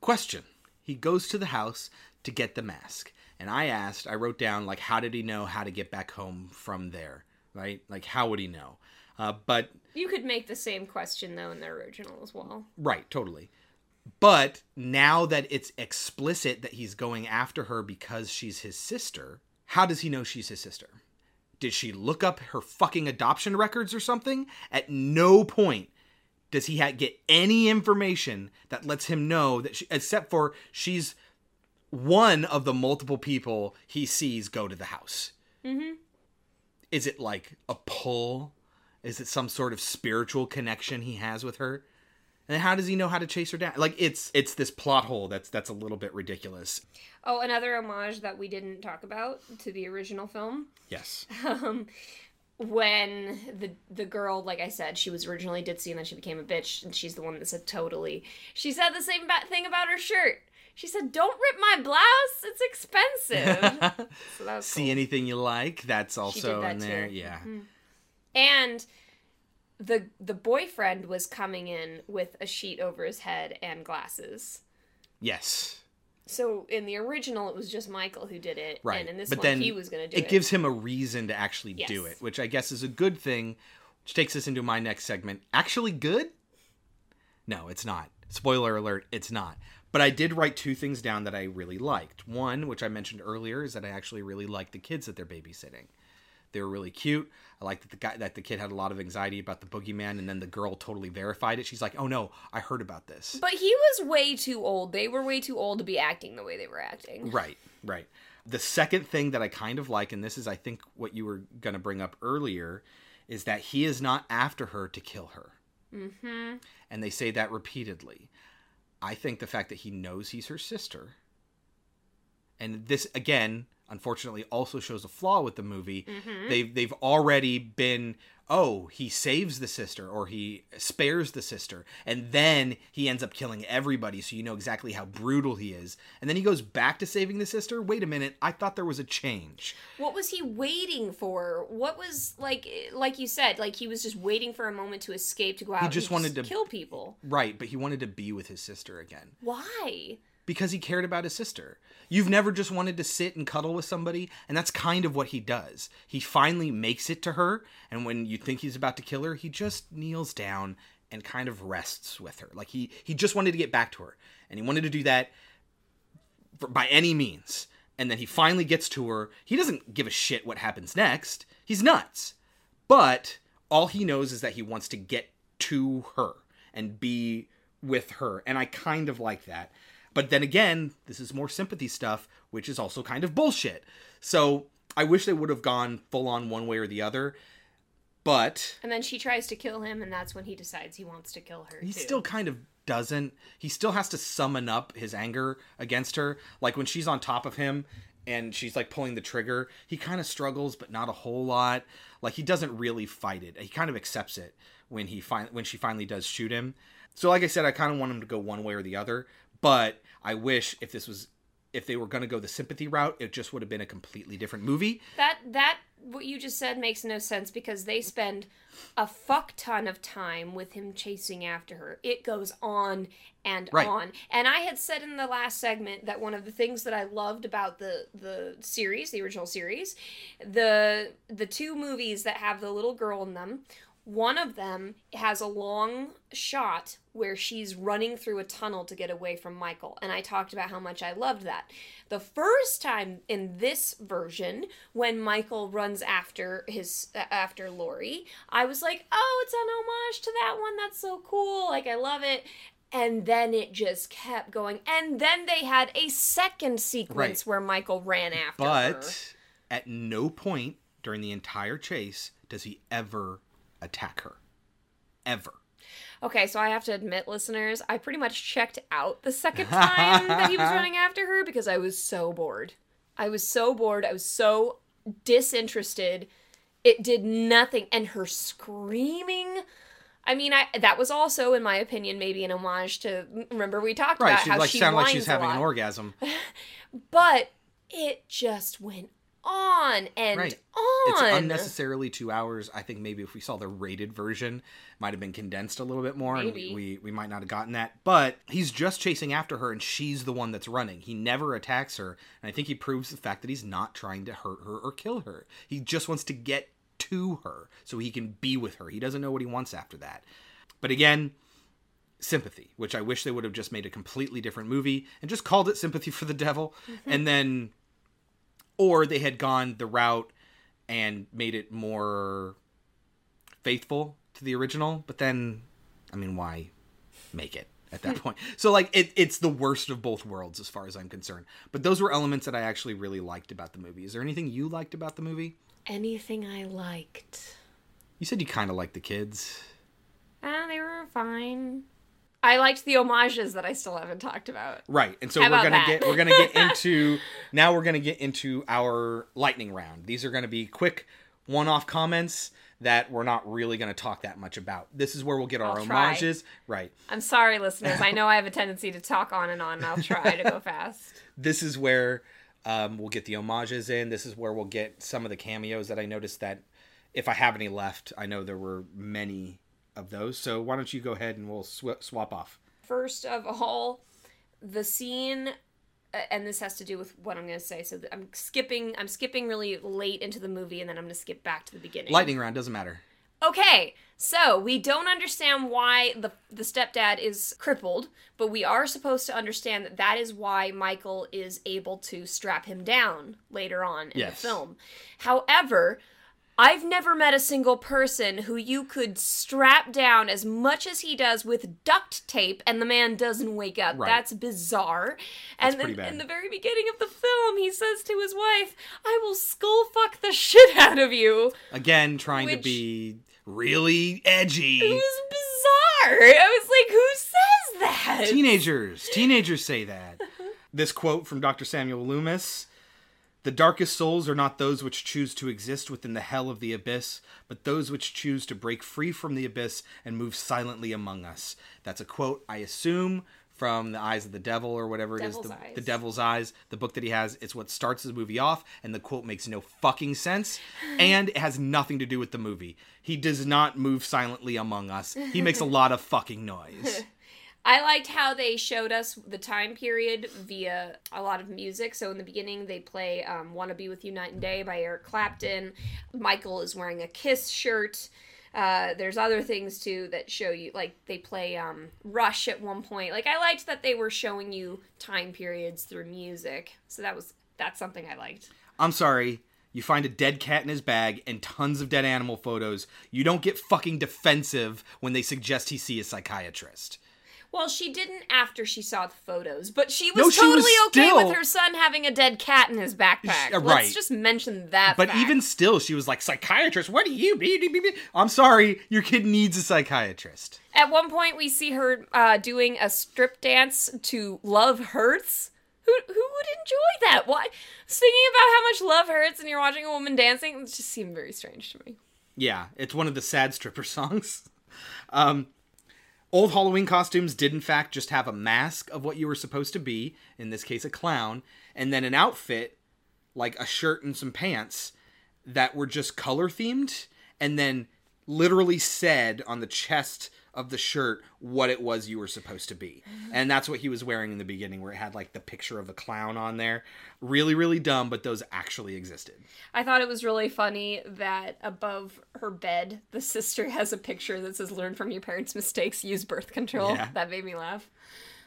Question: He goes to the house to get the mask, and I asked, I wrote down like, how did he know how to get back home from there? Right? Like, how would he know? Uh, but You could make the same question, though, in the original as well. Right, totally. But now that it's explicit that he's going after her because she's his sister, how does he know she's his sister? Did she look up her fucking adoption records or something? At no point does he ha- get any information that lets him know that she, except for she's one of the multiple people he sees go to the house. Mm-hmm. Is it like a pull? Is it some sort of spiritual connection he has with her? And how does he know how to chase her down? Like it's it's this plot hole that's that's a little bit ridiculous. Oh, another homage that we didn't talk about to the original film. Yes. Um, when the the girl, like I said, she was originally ditzy and then she became a bitch, and she's the one that said totally. She said the same ba- thing about her shirt. She said, "Don't rip my blouse; it's expensive." so See anything you like? That's also that in there. too. Yeah. Mhm. And the the boyfriend was coming in with a sheet over his head and glasses. Yes. So in the original, it was just Michael who did it, Right. and in this but one, then he was going to do it it. gives him a reason to actually do it, which I guess is a good thing. Which takes us into my next segment. Actually good? No, it's not. Spoiler alert, it's not. But I did write two things down that I really liked. One, which I mentioned earlier, is that I actually really liked the kids that they're babysitting. They were really cute. I like that the guy that the kid had a lot of anxiety about the boogeyman, and then the girl totally verified it. She's like, "Oh no, I heard about this." But he was way too old. They were way too old to be acting the way they were acting. Right, right. The second thing that I kind of like, and this is, I think, what you were going to bring up earlier, is that he is not after her to kill her. Mm-hmm. And they say that repeatedly. I think the fact that he knows he's her sister, and this, again, unfortunately, also shows a flaw with the movie. Mhm. They've, they've already been, oh, he saves the sister or he spares the sister, and then he ends up killing everybody, so you know exactly how brutal he is. And then he goes back to saving the sister. Wait a minute, I thought there was a change. What was he waiting for? What was like, like you said, like he was just waiting for a moment to escape to go out. He and just wanted to kill people. Right, but he wanted to be with his sister again. Why? Because he cared about his sister. You've never just wanted to sit and cuddle with somebody, and that's kind of what he does. He finally makes it to her, and when you think he's about to kill her, he just kneels down and kind of rests with her. Like he he just wanted to get back to her, and he wanted to do that for, by any means. And then he finally gets to her. He doesn't give a shit what happens next. He's nuts. But all he knows is that he wants to get to her and be with her. And I kind of like that. But then again, this is more sympathy stuff, which is also kind of bullshit. So I wish they would have gone full on one way or the other. But And then she tries to kill him, and that's when he decides he wants to kill her. he too. still kind of doesn't. He still has to summon up his anger against her. Like when she's on top of him and she's like pulling the trigger, he kind of struggles, but not a whole lot. Like he doesn't really fight it. He kind of accepts it when he fin- when she finally does shoot him. So like I said, I kind of want him to go one way or the other. But I wish if this was if they were going to go the sympathy route, it just would have been a completely different movie. That that what you just said makes no sense because they spend a fuck ton of time with him chasing after her. It goes on and Right. on. And I had said in the last segment that one of the things that I loved about the the series, the original series, the the two movies that have the little girl in them, one of them has a long shot where she's running through a tunnel to get away from Michael. And I talked about how much I loved that. The first time in this version, when Michael runs after his uh, after Laurie, I was like, "Oh, it's an homage to that one. That's so cool. Like I love it." And then it just kept going. And then they had a second sequence Right. where Michael ran after her. But at no point during the entire chase does he ever attack her. Ever. Okay, so I have to admit, listeners, I pretty much checked out the second time that he was running after her because I was so bored. I was so bored. I was so disinterested. It did nothing. And her screaming. I mean, I that was also, in my opinion, maybe an homage to. Remember, we talked Right, about how like she sounded like she was having an orgasm. But it just went on and right. on. It's unnecessarily two hours. I think maybe if we saw the rated version, might have been condensed a little bit more, Maybe. and we, we might not have gotten that. But he's just chasing after her, and she's the one that's running. He never attacks her, and I think he proves the fact that he's not trying to hurt her or kill her. He just wants to get to her so he can be with her. He doesn't know what he wants after that. But again, sympathy, which I wish they would have just made a completely different movie and just called it Sympathy for the Devil, mm-hmm. and then or they had gone the route and made it more faithful to the original but then i mean why make it at that point. So like it, it's the worst of both worlds as far as I'm concerned. But those were elements that I actually really liked about the movie. Is there anything you liked about the movie? Anything I liked. You said you kind of liked the kids. Ah, they were fine. I liked the homages that I still haven't talked about. Right. And so How we're gonna that? get we're gonna get into now we're gonna get into our lightning round. These are gonna be quick one off comments that we're not really gonna talk that much about. This is where we'll get our I'll try. homages. Right. I'm sorry, listeners. I know I have a tendency to talk on and on. and I'll try to go fast. This is where um, we'll get the homages in. This is where we'll get some of the cameos that I noticed that if I have any left, I know there were many of those. So why don't you go ahead and we'll sw- swap off. First of all, the scene and this has to do with what I'm going to say. So I'm skipping I'm skipping really late into the movie and then I'm going to skip back to the beginning. Lightning round doesn't matter. Okay, so we don't understand why the the stepdad is crippled, but we are supposed to understand that that is why Michael is able to strap him down later on in Yes. the film. However, I've never met a single person who you could strap down as much as he does with duct tape and the man doesn't wake up. Right. That's bizarre. and then in the very beginning of the film, he says to his wife, I will skull fuck the shit out of you. Again, trying to be really edgy. It was bizarre. I was like, who says that? Teenagers, teenagers say that. This quote from Dr. Samuel Loomis The darkest souls are not those which choose to exist within the hell of the abyss, but those which choose to break free from the abyss and move silently among us. That's a quote, I assume, from The Eyes of the Devil or whatever it is. The, the Devil's Eyes, the book that he has. It's what starts the movie off, and the quote makes no fucking sense, and it has nothing to do with the movie. He does not move silently among us. He makes a lot of fucking noise. I liked how they showed us the time period via a lot of music. So in the beginning, they play um, "Wanna Be with You Night and Day" by Eric Clapton. Michael is wearing a Kiss shirt. Uh, there's other things too that show you, like they play um, Rush at one point. Like I liked that they were showing you time periods through music. So that was that's something I liked. I'm sorry. You find a dead cat in his bag and tons of dead animal photos. You don't get fucking defensive when they suggest he see a psychiatrist. Well, she didn't after she saw the photos, but she was No, she was totally okay still- with her son having a dead cat in his backpack. uh, Let's right. just mention that. But fact. even still, she was like, psychiatrist, what do you be-" I'm sorry, your kid needs a psychiatrist. At one point, we see her uh, doing a strip dance to "Love Hurts." Who who would enjoy that? Why singing about how much love hurts and you're watching a woman dancing? It just seemed very strange to me. Yeah, it's one of the sad stripper songs. Um, old Halloween costumes did, in fact, just have a mask of what you were supposed to be, in this case, a clown, and then an outfit, like a shirt and some pants, that were just color themed, and then literally said on the chest of the shirt what it was you were supposed to be. And that's what he was wearing in the beginning, where it had like the picture of a clown on there. Really, really dumb, but those actually existed. I thought it was really funny that above her bed, the sister has a picture that says "Learn from your parents' mistakes, use birth control." Yeah. That made me laugh.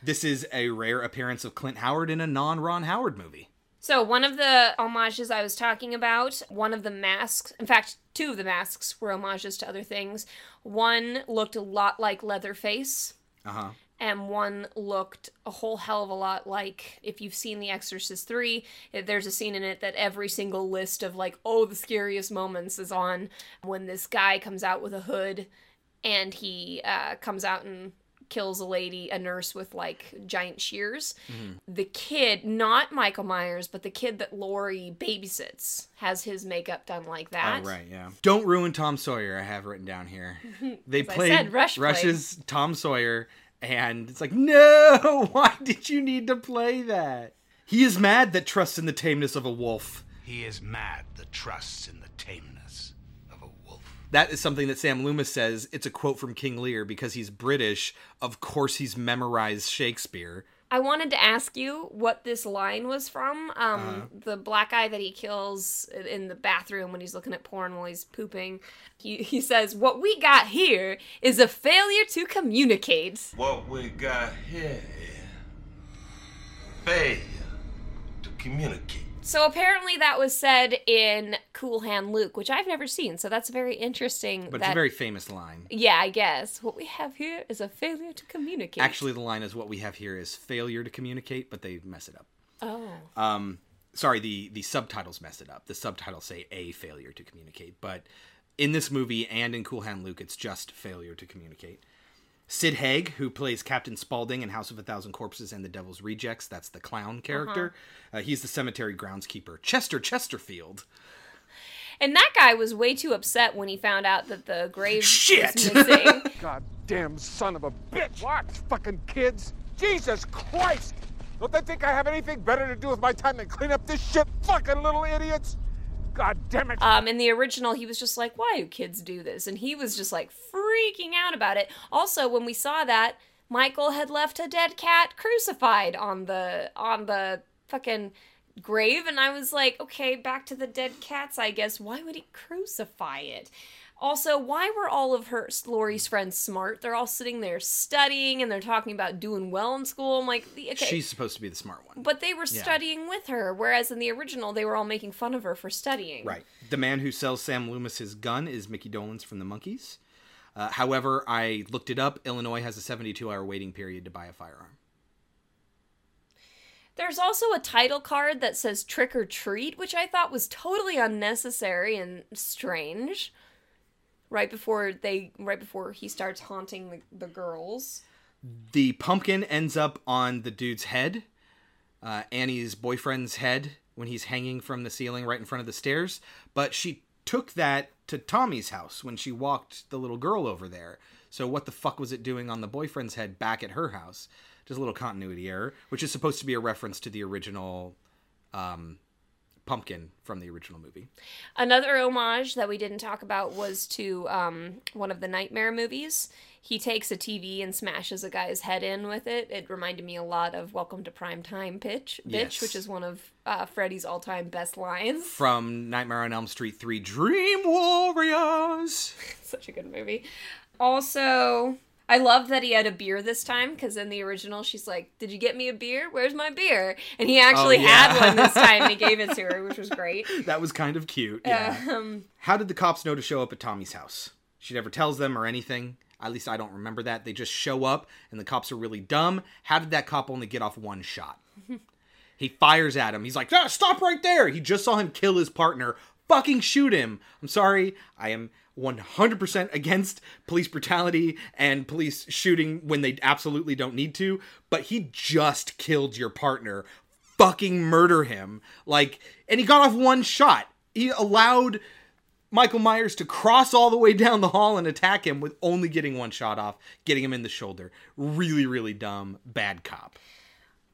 This is a rare appearance of Clint Howard in a non Ron Howard movie. So, one of the homages I was talking about, one of the masks, in fact, two of the masks were homages to other things. One looked a lot like Leatherface, Uh huh. and one looked a whole hell of a lot like if you've seen The Exorcist 3, eh, there's a scene in it that every single list of, like, oh, the scariest moments is on when this guy comes out with a hood and he uh, comes out and kills a lady, a nurse with like giant shears. Mm-hmm. The kid, not Michael Myers, but the kid that Laurie babysits, has his makeup done like oh, that. Oh, right, yeah. Don't ruin Tom Sawyer, I have written down here. They As I played said, Rush played. Rush's Tom Sawyer, and it's like, no, why did you need to play that? He is mad that trusts in the tameness of a wolf. He is mad that trusts in the tameness of a wolf. That is something that Sam Loomis says. It's a quote from King Lear because he's British. Of course, he's memorized Shakespeare. I wanted to ask you what this line was from. Um, Uh-huh. The black guy that he kills in the bathroom when he's looking at porn while he's pooping. He, he says, What we got here is a failure to communicate. What we got here, failure to communicate. So apparently that was said in Cool Hand Luke, which I've never seen. So that's very interesting. But that, it's a very famous line. Yeah, I guess. What we have here is a failure to communicate. Actually, the line is what we have here is failure to communicate, but they mess it up. Oh. Um, sorry, the the subtitles mess it up. The subtitles say a failure to communicate, but in this movie and in Cool Hand Luke, it's just failure to communicate. Sid Haig, who plays Captain Spaulding in House of a Thousand Corpses and The Devil's Rejects, that's the clown character. uh he's the cemetery groundskeeper, Chester Chesterfield. And that guy was way too upset when he found out that the grave Shit! was missing. Goddamn son of a bitch! What? Fucking kids! Jesus Christ! Don't they think I have anything better to do with my time than clean up this shit? Fucking little idiots! God damn it! Um, in the original, he was just like, "Why do kids do this?" And he was just like freaking out about it. Also, when we saw that, Michael had left a dead cat crucified on the on the fucking grave, and I was like, "Okay, back to the dead cats, I guess. Why would he crucify it?" Also, why were all of her Laurie's friends smart? They're all sitting there studying and they're talking about doing well in school. I'm like, okay, She's supposed to be the smart one. but they were Yeah. studying with her, whereas in the original they were all making fun of her for studying. Right. The man who sells Sam Loomis his gun is Mickey Dolenz from the Monkees. Uh, however, I looked it up. Illinois has a 72 hour waiting period to buy a firearm. There's also a title card that says trick or treat, which I thought was totally unnecessary and strange. Right before they right before he starts haunting the, the girls. The pumpkin ends up on the dude's head, uh, Annie's boyfriend's head, when he's hanging from the ceiling right in front of the stairs. But she took that to Tommy's house when she walked the little girl over there. So what the fuck was it doing on the boyfriend's head back at her house? Just a little continuity error, which is supposed to be a reference to the original um, pumpkin from the original movie. Another homage that we didn't talk about was to um, one of the Nightmare movies. He takes a TV and smashes a guy's head in with it. It reminded me a lot of "Welcome to Prime Time," bitch, bitch, Yes. which is one of uh, Freddy's all-time best lines. From Nightmare on Elm Street 3 Dream Warriors. Such a good movie. Also, I love that he had a beer this time because in the original, she's like, "Did you get me a beer? Where's my beer?" And he actually Oh, yeah. had one this time, and he gave it to her, which was great. That was kind of cute. Yeah. Um, How did the cops know to show up at Tommy's house? She never tells them or anything. At least I don't remember that. They just show up and the cops are really dumb. How did that cop only get off one shot? he fires at him. He's like, ah, stop right there. He just saw him kill his partner. Fucking shoot him. I'm sorry. I am 100% against police brutality and police shooting when they absolutely don't need to, but he just killed your partner. Fucking murder him. Like, and he got off one shot. He allowed Michael Myers to cross all the way down the hall and attack him with only getting one shot off, getting him in the shoulder. Really, really dumb. Bad cop.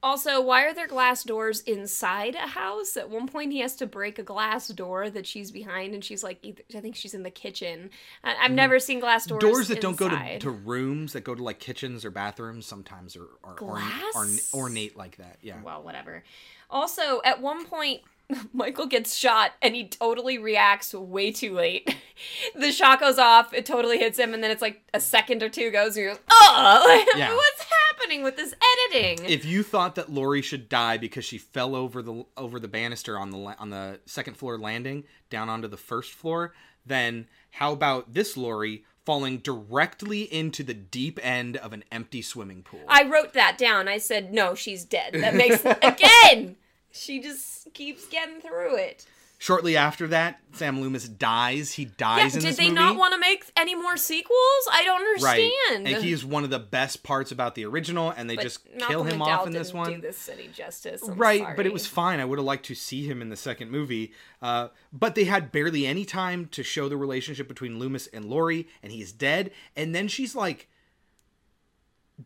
Also, why are there glass doors inside a house? At one point, he has to break a glass door that she's behind, and she's like, I think she's in the kitchen. I've never seen glass doors. Mm. Doors that don't go to, to rooms, that go to like kitchens or bathrooms, sometimes are, are Glass? orn- ornate like that. Yeah. Well, whatever. Also, at one point, Michael gets shot and he totally reacts way too late. the shot goes off, it totally hits him, and then it's like a second or two goes, and he goes, "Oh, Yeah. what's happening with this editing?" If you thought that Laurie should die because she fell over the over the banister on the on the second floor landing down onto the first floor, then how about this Laurie falling directly into the deep end of an empty swimming pool? I wrote that down. I said, "No, she's dead." That makes again. She just keeps getting through it. Shortly after that, Sam Loomis dies. He Yeah, dies in did they not want to make any more sequels? I don't right, understand. and he's one of the best parts about the original, and they But just Malcolm kill him McDowell off in this one. Do this city justice. I'm right, but it was fine. I would have liked to see him in the second movie. Uh, but they had barely any time to show the relationship between Loomis and Laurie, and he's dead. And then she's like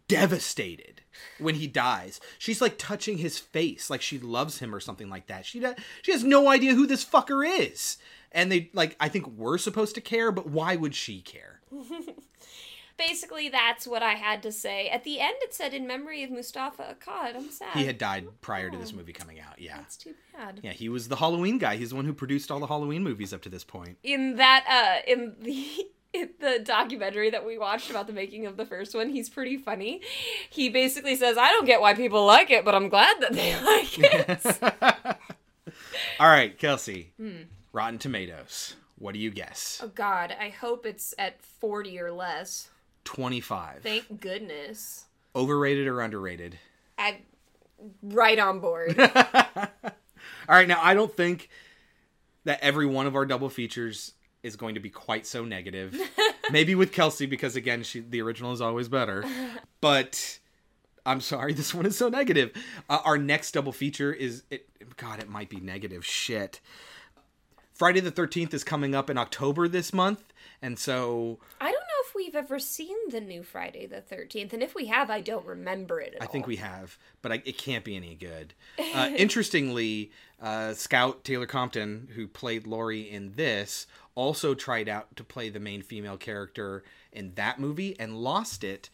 devastated when he dies. She's like touching his face, like she loves him or something like that. She does, she has no idea who this fucker is. And they like, I think we're supposed to care, but why would she care? Basically, that's what I had to say. At the end, it said in memory of Moustapha Akkad. I'm sad. He had died prior to this movie coming out. Yeah. That's too bad. Yeah, he was the Halloween guy. He's the one who produced all the Halloween movies up to this point. In that, uh, in the. In the documentary that we watched about the making of the first one, he's pretty funny. He basically says, I don't get why people like it, but I'm glad that they like it. All right, Kelsey. Hmm. Rotten Tomatoes. What do you guess? Oh God, I hope it's at forty or less. 25. Thank goodness. Overrated or underrated? I right on board. All right, now I don't think that every one of our double features is going to be quite so negative. Maybe with Kelsey because again, she the original is always better. But I'm sorry, this one is so negative. Uh, our next double feature is it. God, it might be negative. Shit. Friday the 13th is coming up in October this month, and so I don't we've ever seen the new Friday the Thirteenth, and if we have, I don't remember it at I all. think we have, but I, it can't be any good. Uh, interestingly, uh, Scout Taylor Compton, who played Laurie in this, also tried out to play the main female character in that movie and lost it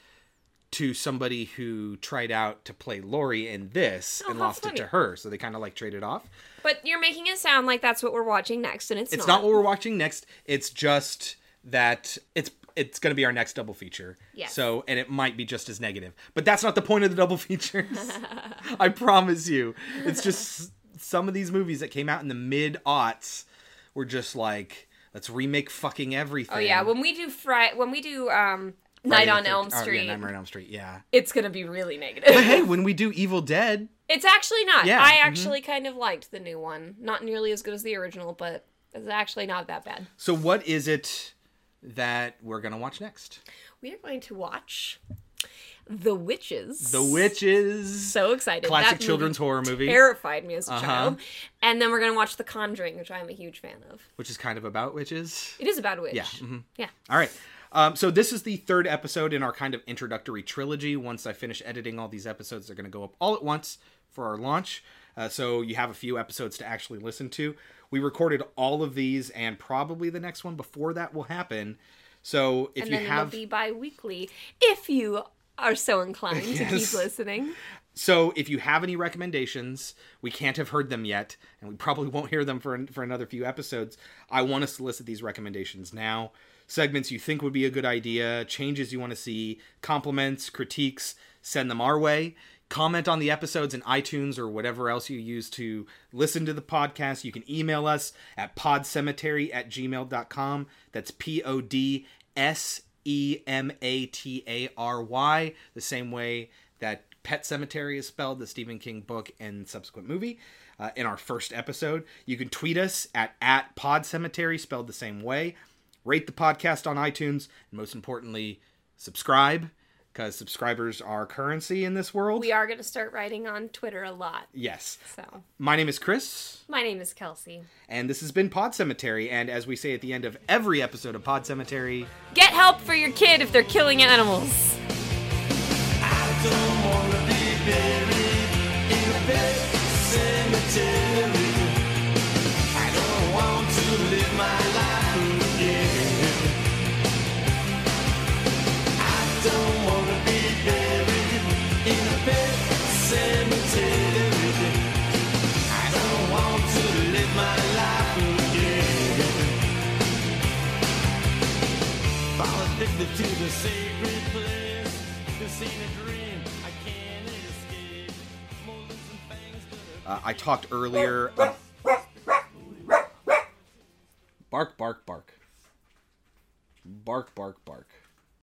to somebody who tried out to play Laurie in this Oh, and lost it to her. So they kind of like traded off. But you're making it sound like that's what we're watching next, and it's, It's not what we're watching next. It's just that it's it's going to be our next double feature. Yes. So and it might be just as negative, but that's not the point of the double features. I promise you. It's just some of these movies that came out in the mid aughts were just like let's remake fucking everything. Oh yeah, when we do when we do um Night on 13th Elm oh, Street, yeah, Nightmare on Elm Street. Yeah. it's gonna be really negative. But hey, when we do Evil Dead, It's actually not. Yeah, I mhm. actually kind of liked the new one. Not nearly as good as the original, but it's actually not that bad. so what is it that we're gonna watch next? We are going to watch The Witches. The Witches. So excited. Classic That children's horror movie. Terrified me as a Uh-huh. child. And then we're going to watch The Conjuring, which I'm a huge fan of. Which is kind of about witches. It is about a witch. Yeah. mhm. Yeah. All right. Um, so this is the third episode in our kind of introductory trilogy. Once I finish editing all these episodes, they're going to go up all at once for our launch. Uh, so you have a few episodes to actually listen to. We recorded all of these, and probably the next one before that will happen. So if and you then have, it'll be bi weekly if you are so inclined to keep listening. so if you have any recommendations, we can't have heard them yet, and we probably won't hear them for for another few episodes. I want to solicit these recommendations now. Segments you think would be a good idea, changes you want to see, compliments, critiques, send them our way. Comment on the episodes in iTunes or whatever else you use to listen to the podcast. You can email us at podsematary at gmail.com. That's P O D S E M A T A R Y, the same way that Pet Sematary is spelled, the Stephen King book and subsequent movie. Uh, in our first episode, you can tweet us at, at Pod Sematary, spelled the same way. Rate the podcast on iTunes, and most importantly, subscribe, because subscribers are currency in this world. We are going to start writing on Twitter a lot. yes. So, My name is Chris, my name is Kelsey. and this has been Pod Sematary. And as we say at the end of every episode of Pod Sematary, Get help for your kid if they're killing animals. cemetery. Uh, I talked earlier. bark, bark, bark. Bark, bark, bark.